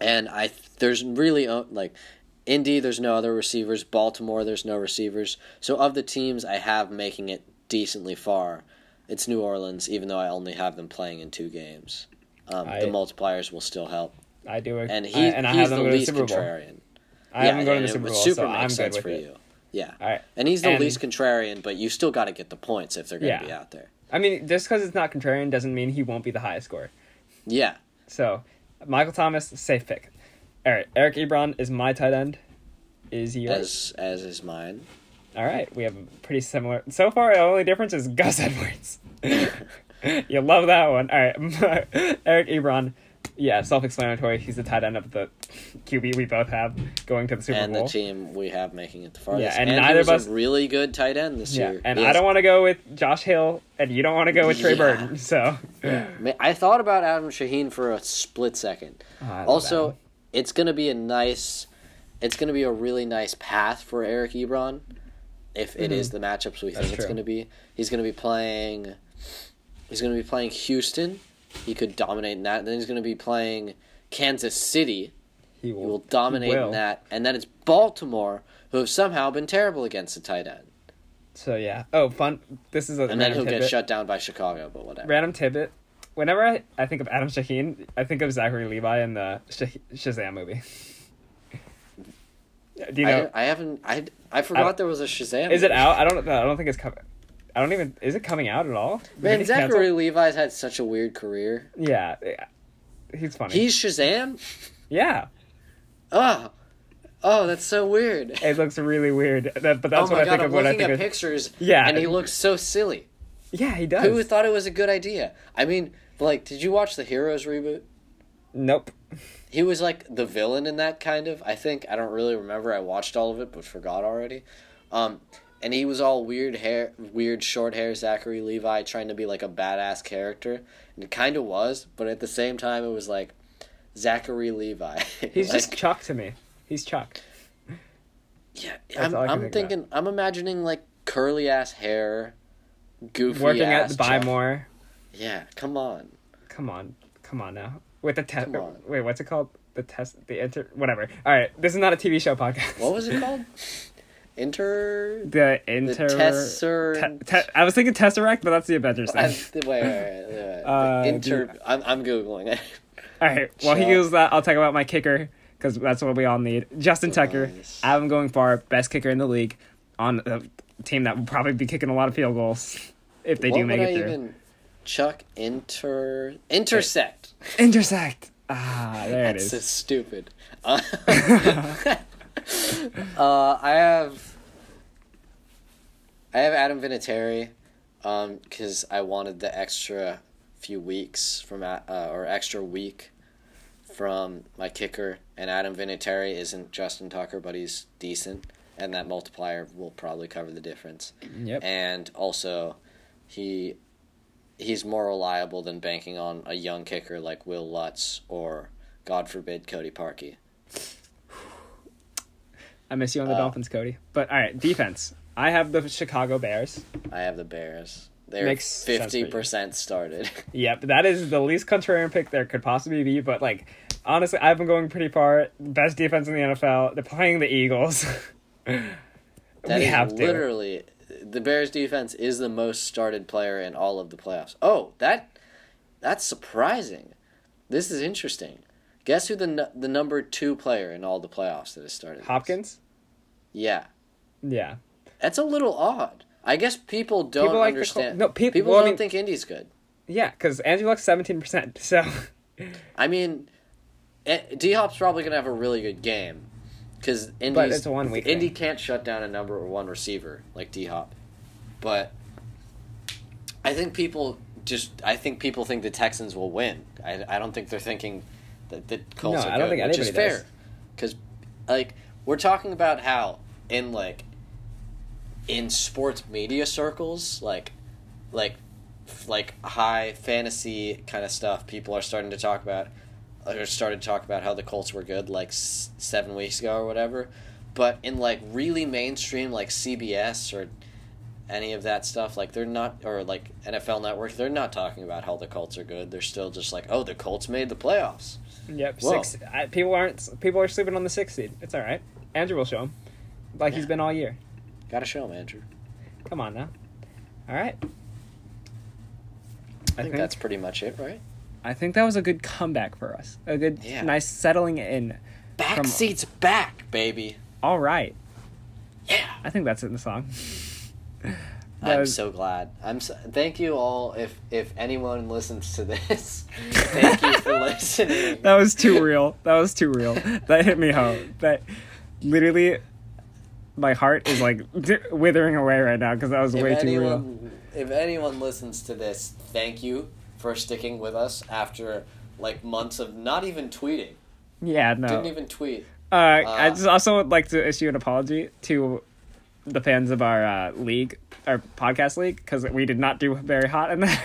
S3: And I there's really uh, like Indy, there's no other receivers. Baltimore, there's no receivers. So of the teams I have making it decently far, it's New Orleans. Even though I only have them playing in two games, um,
S4: I-
S3: the multipliers will still help.
S4: I do.
S3: And
S4: I,
S3: he
S4: and I
S3: he's
S4: have
S3: the least contrarian.
S4: I have them go to the Super Bowl,
S3: super
S4: so
S3: makes
S4: I'm
S3: sense
S4: good
S3: for
S4: it.
S3: you. Yeah,
S4: All right.
S3: and he's the
S4: And-
S3: least contrarian, but you still got to get the points if they're going to
S4: Yeah.
S3: be out there.
S4: I mean, just because it's not contrarian doesn't mean he won't be the highest scorer.
S3: Yeah,
S4: So, Michael Thomas, safe pick. All right, Eric Ebron is my tight end. Is yours?
S3: as as is mine.
S4: All right, we have a pretty similar. So far, the only difference is Gus Edwards. you love that one. All right, Eric Ebron, Yeah, self-explanatory. He's the tight end of the QB we both have going to the Super
S3: and
S4: Bowl.
S3: And the team we have making it the farthest.
S4: Yeah, and
S3: he
S4: neither of us-
S3: a really good tight end this
S4: yeah,
S3: year.
S4: and I don't want to go with Josh Hill, and you don't want to go with Trey
S3: Yeah.
S4: Burton. So,
S3: Ma- I thought about Adam Shaheen for a split second.
S4: Oh,
S3: also, It's gonna be a nice, it's gonna be a really nice path for Eric Ebron, if it is the matchups we
S4: Mm-hmm. That's
S3: think it's gonna be. He's gonna be playing, he's gonna be playing Houston. He could dominate in that. Then he's gonna be playing Kansas City.
S4: he
S3: He
S4: will,
S3: will dominate
S4: will.
S3: in that. And then it's Baltimore, who have somehow been terrible against the tight end.
S4: So yeah. Oh, fun. This is a
S3: And then he'll
S4: tidbit.
S3: get shut down by Chicago, but whatever.
S4: Random tidbit. Whenever I, I think of Adam Shaheen, I think of Zachary Levi in the Shah- Shazam movie. Do you know?
S3: I, I haven't. I I forgot there was a Shazam.
S4: is it out? I don't. I don't think it's coming. I don't even. Is it coming out at all?
S3: Man,
S4: canceled?
S3: Zachary Levi's had such a weird career.
S4: Yeah, yeah. he's funny.
S3: He's Shazam.
S4: yeah.
S3: Oh, oh, that's so weird.
S4: It looks really weird. That, but that's
S3: oh
S4: what
S3: my
S4: I
S3: god,
S4: think
S3: I'm
S4: of when I
S3: looking
S4: think
S3: at
S4: of.
S3: pictures.
S4: Yeah.
S3: and he looks so silly.
S4: Yeah, he does.
S3: Who thought it was a good idea? I mean, like, did you watch the Heroes reboot?
S4: Nope.
S3: He was like the villain in that kind of. I think I don't really remember. I watched all of it, but forgot already. Um, and he was all weird hair, weird short hair. Zachary Levi trying to be like a badass character, and it kind of was, but at the same time, it was like Zachary Levi.
S4: He's
S3: Like,
S4: just Chuck to me. He's Chuck.
S3: yeah.
S4: That's
S3: I'm, I'm
S4: think
S3: thinking. I'm imagining like curly ass hair, goofy
S4: Working
S3: ass
S4: at Buy
S3: Chuck.
S4: More.
S3: Yeah, come on.
S4: Come on, come on now. With the test. Wait, what's it called? The test. The inter. Whatever. All right. This is not a TV show podcast.
S3: What was it called? Inter.
S4: The inter.
S3: Tesser-
S4: Te- te- I was thinking Tesseract, but that's the Avengers thing.
S3: wait, wait, wait, wait.
S4: Uh,
S3: Inter.
S4: dude.
S3: I'm, I'm googling it.
S4: All right. While he goes that, I'll talk about my kicker because that's what we all need. Justin Tucker.
S3: Nice.
S4: Have him going far, best kicker in the league on a team that will probably be kicking a lot of field goals if they
S3: what
S4: do make it through.
S3: even? Chuck inter intersect.
S4: Intersect. Ah, there it
S3: That's
S4: is.
S3: so stupid. Uh, uh, I have. I have Adam Vinatieri, um, because I wanted the extra few weeks from uh, or extra week from my kicker, and Adam Vinatieri isn't Justin Tucker, but he's decent, and that multiplier will probably cover the difference.
S4: Yep.
S3: And also, he he's more reliable than banking on a young kicker like Wil Lutz or, God forbid, Cody Parkey.
S4: I miss you on the
S3: Uh,
S4: Dolphins, Cody. But all right, defense. I have the Chicago Bears.
S3: I have the Bears. They're
S4: Makes sense for
S3: fifty percent started.
S4: Yep, that is the least contrarian pick there could possibly be. But like, honestly, I've been going pretty far. Best defense in the NFL. They're playing the Eagles.
S3: That
S4: we
S3: is
S4: have to.
S3: literally the Bears defense is the most started player in all of the playoffs. Oh, that that's surprising. This is interesting. Guess who the the number two player in all the playoffs that has started? this?
S4: Hopkins.
S3: Yeah,
S4: Yeah.
S3: that's a little odd. I guess people don't
S4: People like the Col-
S3: understand.
S4: no, peop-
S3: people
S4: well,
S3: don't
S4: mean-
S3: think Indy's good.
S4: Yeah, because Andrew Luck's seventeen percent. So
S3: I mean, eh, D Hop's probably gonna have a really good game because Indy's
S4: it's a one week
S3: Indy
S4: thing.
S3: can't shut down a number one receiver like D Hop, but I think people just I think people think the Texans will win. I, I don't think they're thinking that the Colts
S4: No,
S3: are
S4: I don't
S3: good,
S4: think
S3: which is fair because like we're talking about how in like in sports media circles like like like high fantasy kind of stuff people are starting to talk about Uh, or started to talk about how the Colts were good like s- 7 weeks ago or whatever but in like really mainstream like CBS or any of that stuff like they're not or like NFL network they're not talking about how the Colts are good they're still just like oh the Colts made the playoffs
S4: yep,
S3: Whoa.
S4: six. I, people aren't. People are sleeping on the sixth seed. It's all right. Andrew will show him, like he's been all year.
S3: got to show him, Andrew
S4: Come on now. All right.
S3: I think that's pretty much it right
S4: I think that was a good comeback for us. A good,
S3: Yeah.
S4: nice settling in.
S3: back
S4: From-
S3: seats back baby
S4: All right.
S3: yeah
S4: I think that's it in the song.
S3: I'm
S4: was-
S3: so glad. I'm so, thank you all. If if anyone listens to this, thank you for listening.
S4: that was too real. That was too real. That hit me home. That literally, my heart is like withering away right now because that was
S3: If
S4: way too real.
S3: if anyone listens to this, thank you for sticking with us after like months of not even tweeting.
S4: Yeah, no.
S3: Didn't even tweet.
S4: Uh, I
S3: Uh,
S4: just also would like to issue an apology to the fans of our uh, league, our podcast league, because we did not do very hot in that.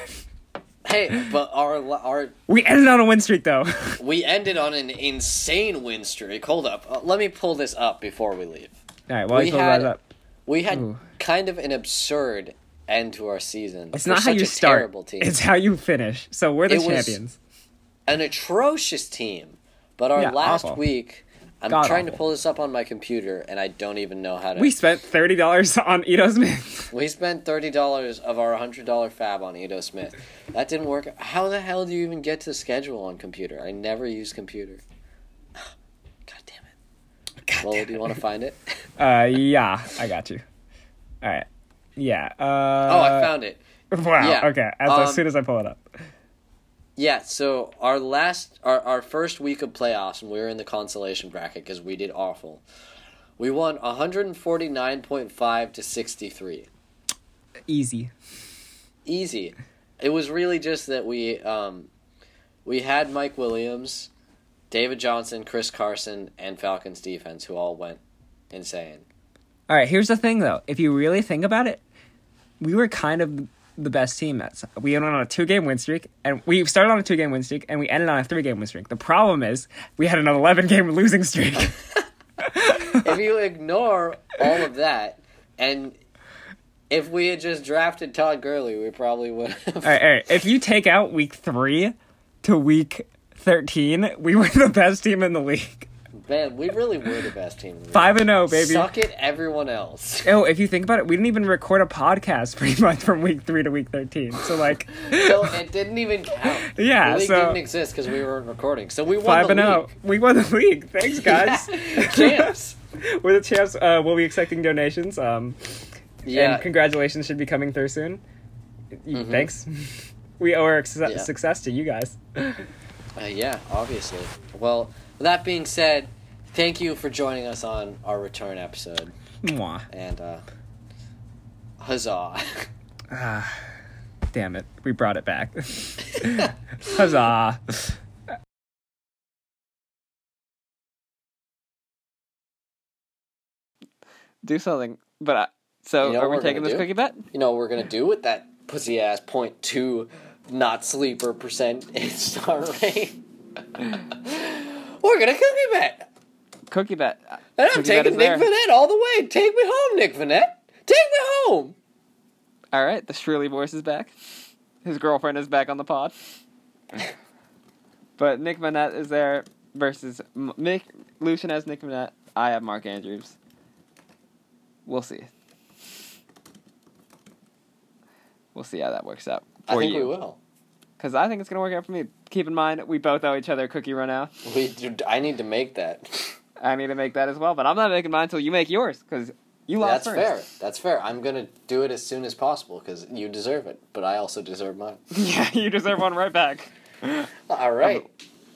S3: Hey, but our our
S4: we ended on a win streak though.
S3: we ended on an insane win streak. Hold up, uh, let me pull this up before we leave.
S4: All right, while
S3: We
S4: you pull
S3: had-
S4: that up,
S3: We had
S4: Ooh.
S3: kind of an absurd end to our season.
S4: it's not how you start;
S3: Terrible team.
S4: it's how you finish. So we're the
S3: It
S4: champions.
S3: an atrocious team. But our
S4: Yeah,
S3: last
S4: awful.
S3: week, I'm
S4: God
S3: trying to pull this up on my computer, and I don't even know how to.
S4: We spent thirty dollars on Ito Smith.
S3: We spent thirty dollars of our hundred dollar FAAB on Ito Smith. That didn't work. How the hell do you even get to the schedule on computer? I never use computer. God damn it.
S4: God
S3: Well,
S4: damn
S3: do you want to find it?
S4: Uh, yeah, I got you. All right. Yeah. Uh,
S3: oh, I found it.
S4: Wow.
S3: yeah,
S4: Okay. As,
S3: um,
S4: as soon as I pull it up.
S3: Yeah, so our last, our, our first week of playoffs, and we were in the consolation bracket because we did awful. We won 149.5 to 63.
S4: Easy.
S3: Easy. It was really just that we um, we had Mike Williams, David Johnson, Chris Carson, and Falcons defense who all went insane.
S4: All right. Here's the thing, though. If you really think about it, we were kind of the best team. At we went on a two-game win streak, and we started on a two-game win streak, and we ended on a three-game win streak. The problem is we had an 11-game losing streak.
S3: if you ignore all of that, and if we had just drafted Todd Gurley, we probably would have.
S4: all right. All right. If you take out week three to week 13, we were the best team in the league.
S3: Man, we really were the best team. in the.
S4: Five and zero, baby.
S3: Suck it, everyone else.
S4: Oh, if you think about it, we didn't even record a podcast pretty much from week three to week thirteen. So like,
S3: so it didn't even count.
S4: Yeah,
S3: the league
S4: so-
S3: didn't exist because we weren't recording. So we won
S4: five
S3: the
S4: and zero,
S3: league.
S4: we won the league. Thanks, guys.
S3: Yeah, champs.
S4: We're the champs. Uh, we'll be accepting donations. Um,
S3: Yeah,
S4: and congratulations should be coming through soon. Y- Thanks. We owe our success,
S3: Yeah.
S4: success to you guys.
S3: Uh, yeah, obviously. Well, with that being said, thank you for joining us on our return episode.
S4: Mwah.
S3: And, uh, huzzah.
S4: Ah, damn it, we brought it back. Huzzah! Do something, but I, so
S3: You know
S4: are we taking this
S3: do?
S4: cookie bet?
S3: you know what we're going to do with that pussy ass point two not sleeper percent star rate? we're going to cookie bet.
S4: Cookie bet.
S3: And I'm
S4: Cookie
S3: taking Nick
S4: there.
S3: Vannett all the way. Take me home, Nick Vannett. Take me home.
S4: All right, the Shrilly voice is back. His girlfriend is back on the pod. but Nick Vannett is there versus M- Nick. Lucian has Nick Vannett. I have Mark Andrews. We'll see. We'll see how that works out
S3: I think we will.
S4: Because I think it's gonna work out for me. Keep in mind, we both owe each other a cookie run out.
S3: We do, I need to make that.
S4: I need to make that as well, but I'm not making mine until you make yours because you lost it.
S3: That's
S4: first.
S3: fair. That's fair. I'm gonna do it as soon as possible because you deserve it, but I also deserve mine.
S4: yeah, you deserve one right back.
S3: All right.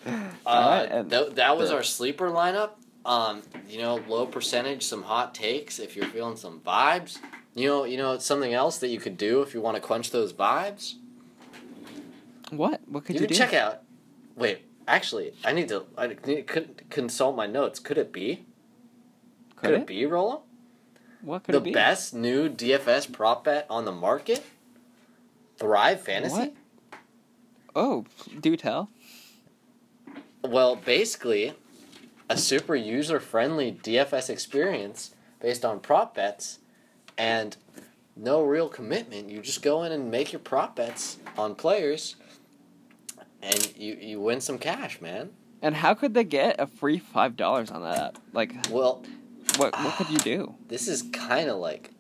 S3: Uh,
S4: Alright, and
S3: th- that was
S4: the-
S3: our sleeper lineup. Um, you know, low percentage, some hot takes. If you're feeling some vibes, you know, you know, something else that you could do if you want to quench those vibes.
S4: What? What could
S3: you
S4: you,
S3: can
S4: do?
S3: check out. Wait, actually, I need to. I need to consult my notes. Could it be?
S4: Could it?
S3: be Rolo?
S4: What could
S3: the
S4: it be?
S3: The best new DFS prop bet on the market? Thrive Fantasy?
S4: What? Oh, do tell.
S3: Well, basically, a super user friendly DFS experience based on prop bets and no real commitment. You just go in and make your prop bets on players and you, you win some cash, man.
S4: And how could they get a free five dollars on that app? Like,
S3: Well,
S4: what what could you do?
S3: this is kind of like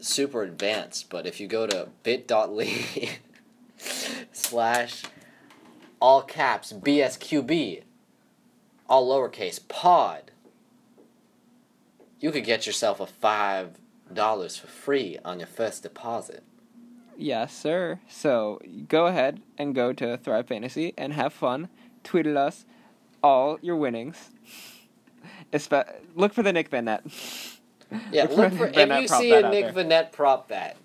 S3: super advanced, but if you go to bit.ly slash all caps BSQB, all lowercase pod, you could get yourself a five dollars for free on your first deposit.
S4: Yes, sir. So go ahead and go to Thrive Fantasy and have fun. Tweet at us all your winnings. Espe- look for the Nick Vannett.
S3: Yeah,
S4: Look for
S3: look for if
S4: Net
S3: you see a Nick
S4: there.
S3: Vannett prop bet,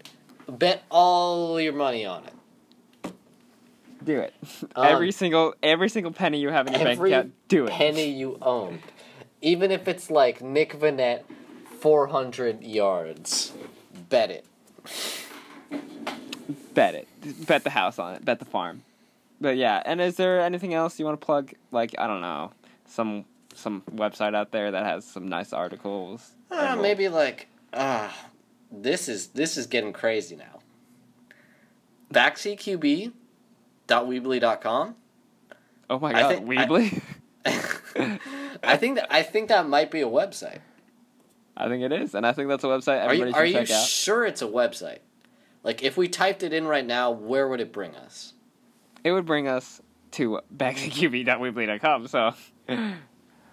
S3: bet all your money on it.
S4: Do it.
S3: Um,
S4: every single every single penny you have in your bank account, do it.
S3: penny you own, even if it's like Nick Vannett, four hundred yards, bet it.
S4: Bet it. Bet the house on it. Bet the farm. But yeah, and is there anything else you want to plug? Like I don't know, some some website out there that has some nice articles.
S3: Uh, maybe like ah, this is this is getting crazy now. Backseatqb.weebly.com.
S4: Oh my
S3: I
S4: god,
S3: think- I-
S4: Weebly.
S3: I think that I think that might be a website.
S4: I think it is, and I think that's a website
S3: Are you
S4: everybody
S3: are
S4: should
S3: you
S4: check out.
S3: sure it's a website? Like if we typed it in right now, where would it bring us?
S4: it would bring us to backseatqb.weebly.com. So
S3: And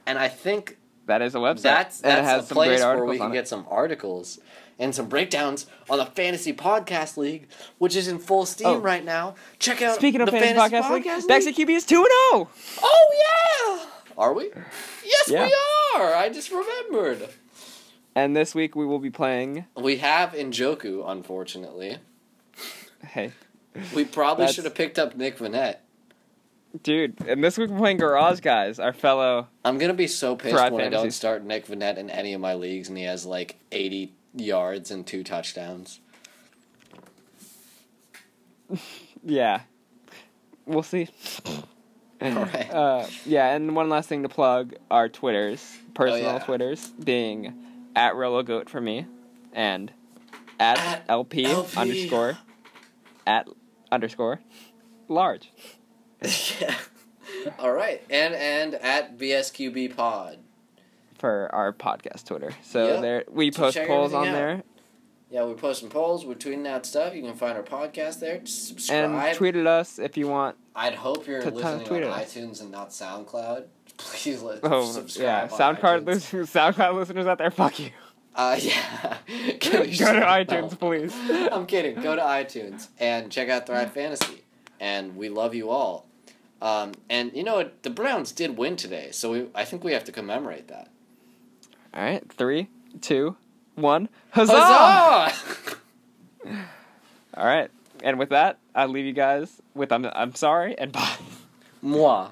S3: I think
S4: that is a website.
S3: that's that's
S4: has
S3: a
S4: some great
S3: place where
S4: articles
S3: we can get some articles and some breakdowns on the Fantasy Podcast League, which is in full steam
S4: Oh.
S3: right now. Check out
S4: Speaking of
S3: the
S4: fantasy, podcast, league,
S3: Podcast
S4: Backseat QB is two and zero.
S3: Oh yeah, are we? Yes,
S4: Yeah.
S3: we are. I just remembered.
S4: And this week we will be playing.
S3: We have Njoku, unfortunately.
S4: Hey,
S3: We probably should have picked up Nick Vannett.
S4: dude! And this week we're playing Garage Guys, our fellow.
S3: I'm gonna be so pissed when I don't start Nick Vannett in any of my leagues and he has like 80 yards and two touchdowns.
S4: Yeah, we'll see.
S3: Alright.
S4: Uh, yeah, and one last thing to plug: our Twitters, personal
S3: Oh, yeah.
S4: Twitters, being at RoloGoat for me, and at,
S3: At
S4: LP,
S3: LP.
S4: underscore at underscore large.
S3: yeah. All right, and and at BSQB Pod.
S4: for our podcast Twitter. So
S3: Yep.
S4: there we
S3: So
S4: post polls on
S3: out.
S4: there
S3: Yeah, we're posting polls. We're tweeting out stuff. You can find our podcast there. Just subscribe.
S4: and tweet at us if you want.
S3: I'd hope you're listening on
S4: us.
S3: iTunes and not SoundCloud. Please let
S4: Oh
S3: subscribe.
S4: yeah,
S3: on
S4: SoundCloud listeners, SoundCloud listeners out there, fuck you.
S3: Uh, yeah.
S4: Go to iTunes, please.
S3: I'm kidding. Go to iTunes and check out Thrive Fantasy. And we love you all. Um, and you know what? The Browns did win today, so we, I think we have to commemorate that.
S4: All right, three, two, one, huzzah!
S3: Huzzah!
S4: All right, and with that, I leave you guys with I'm I'm sorry and bye.
S3: Moi.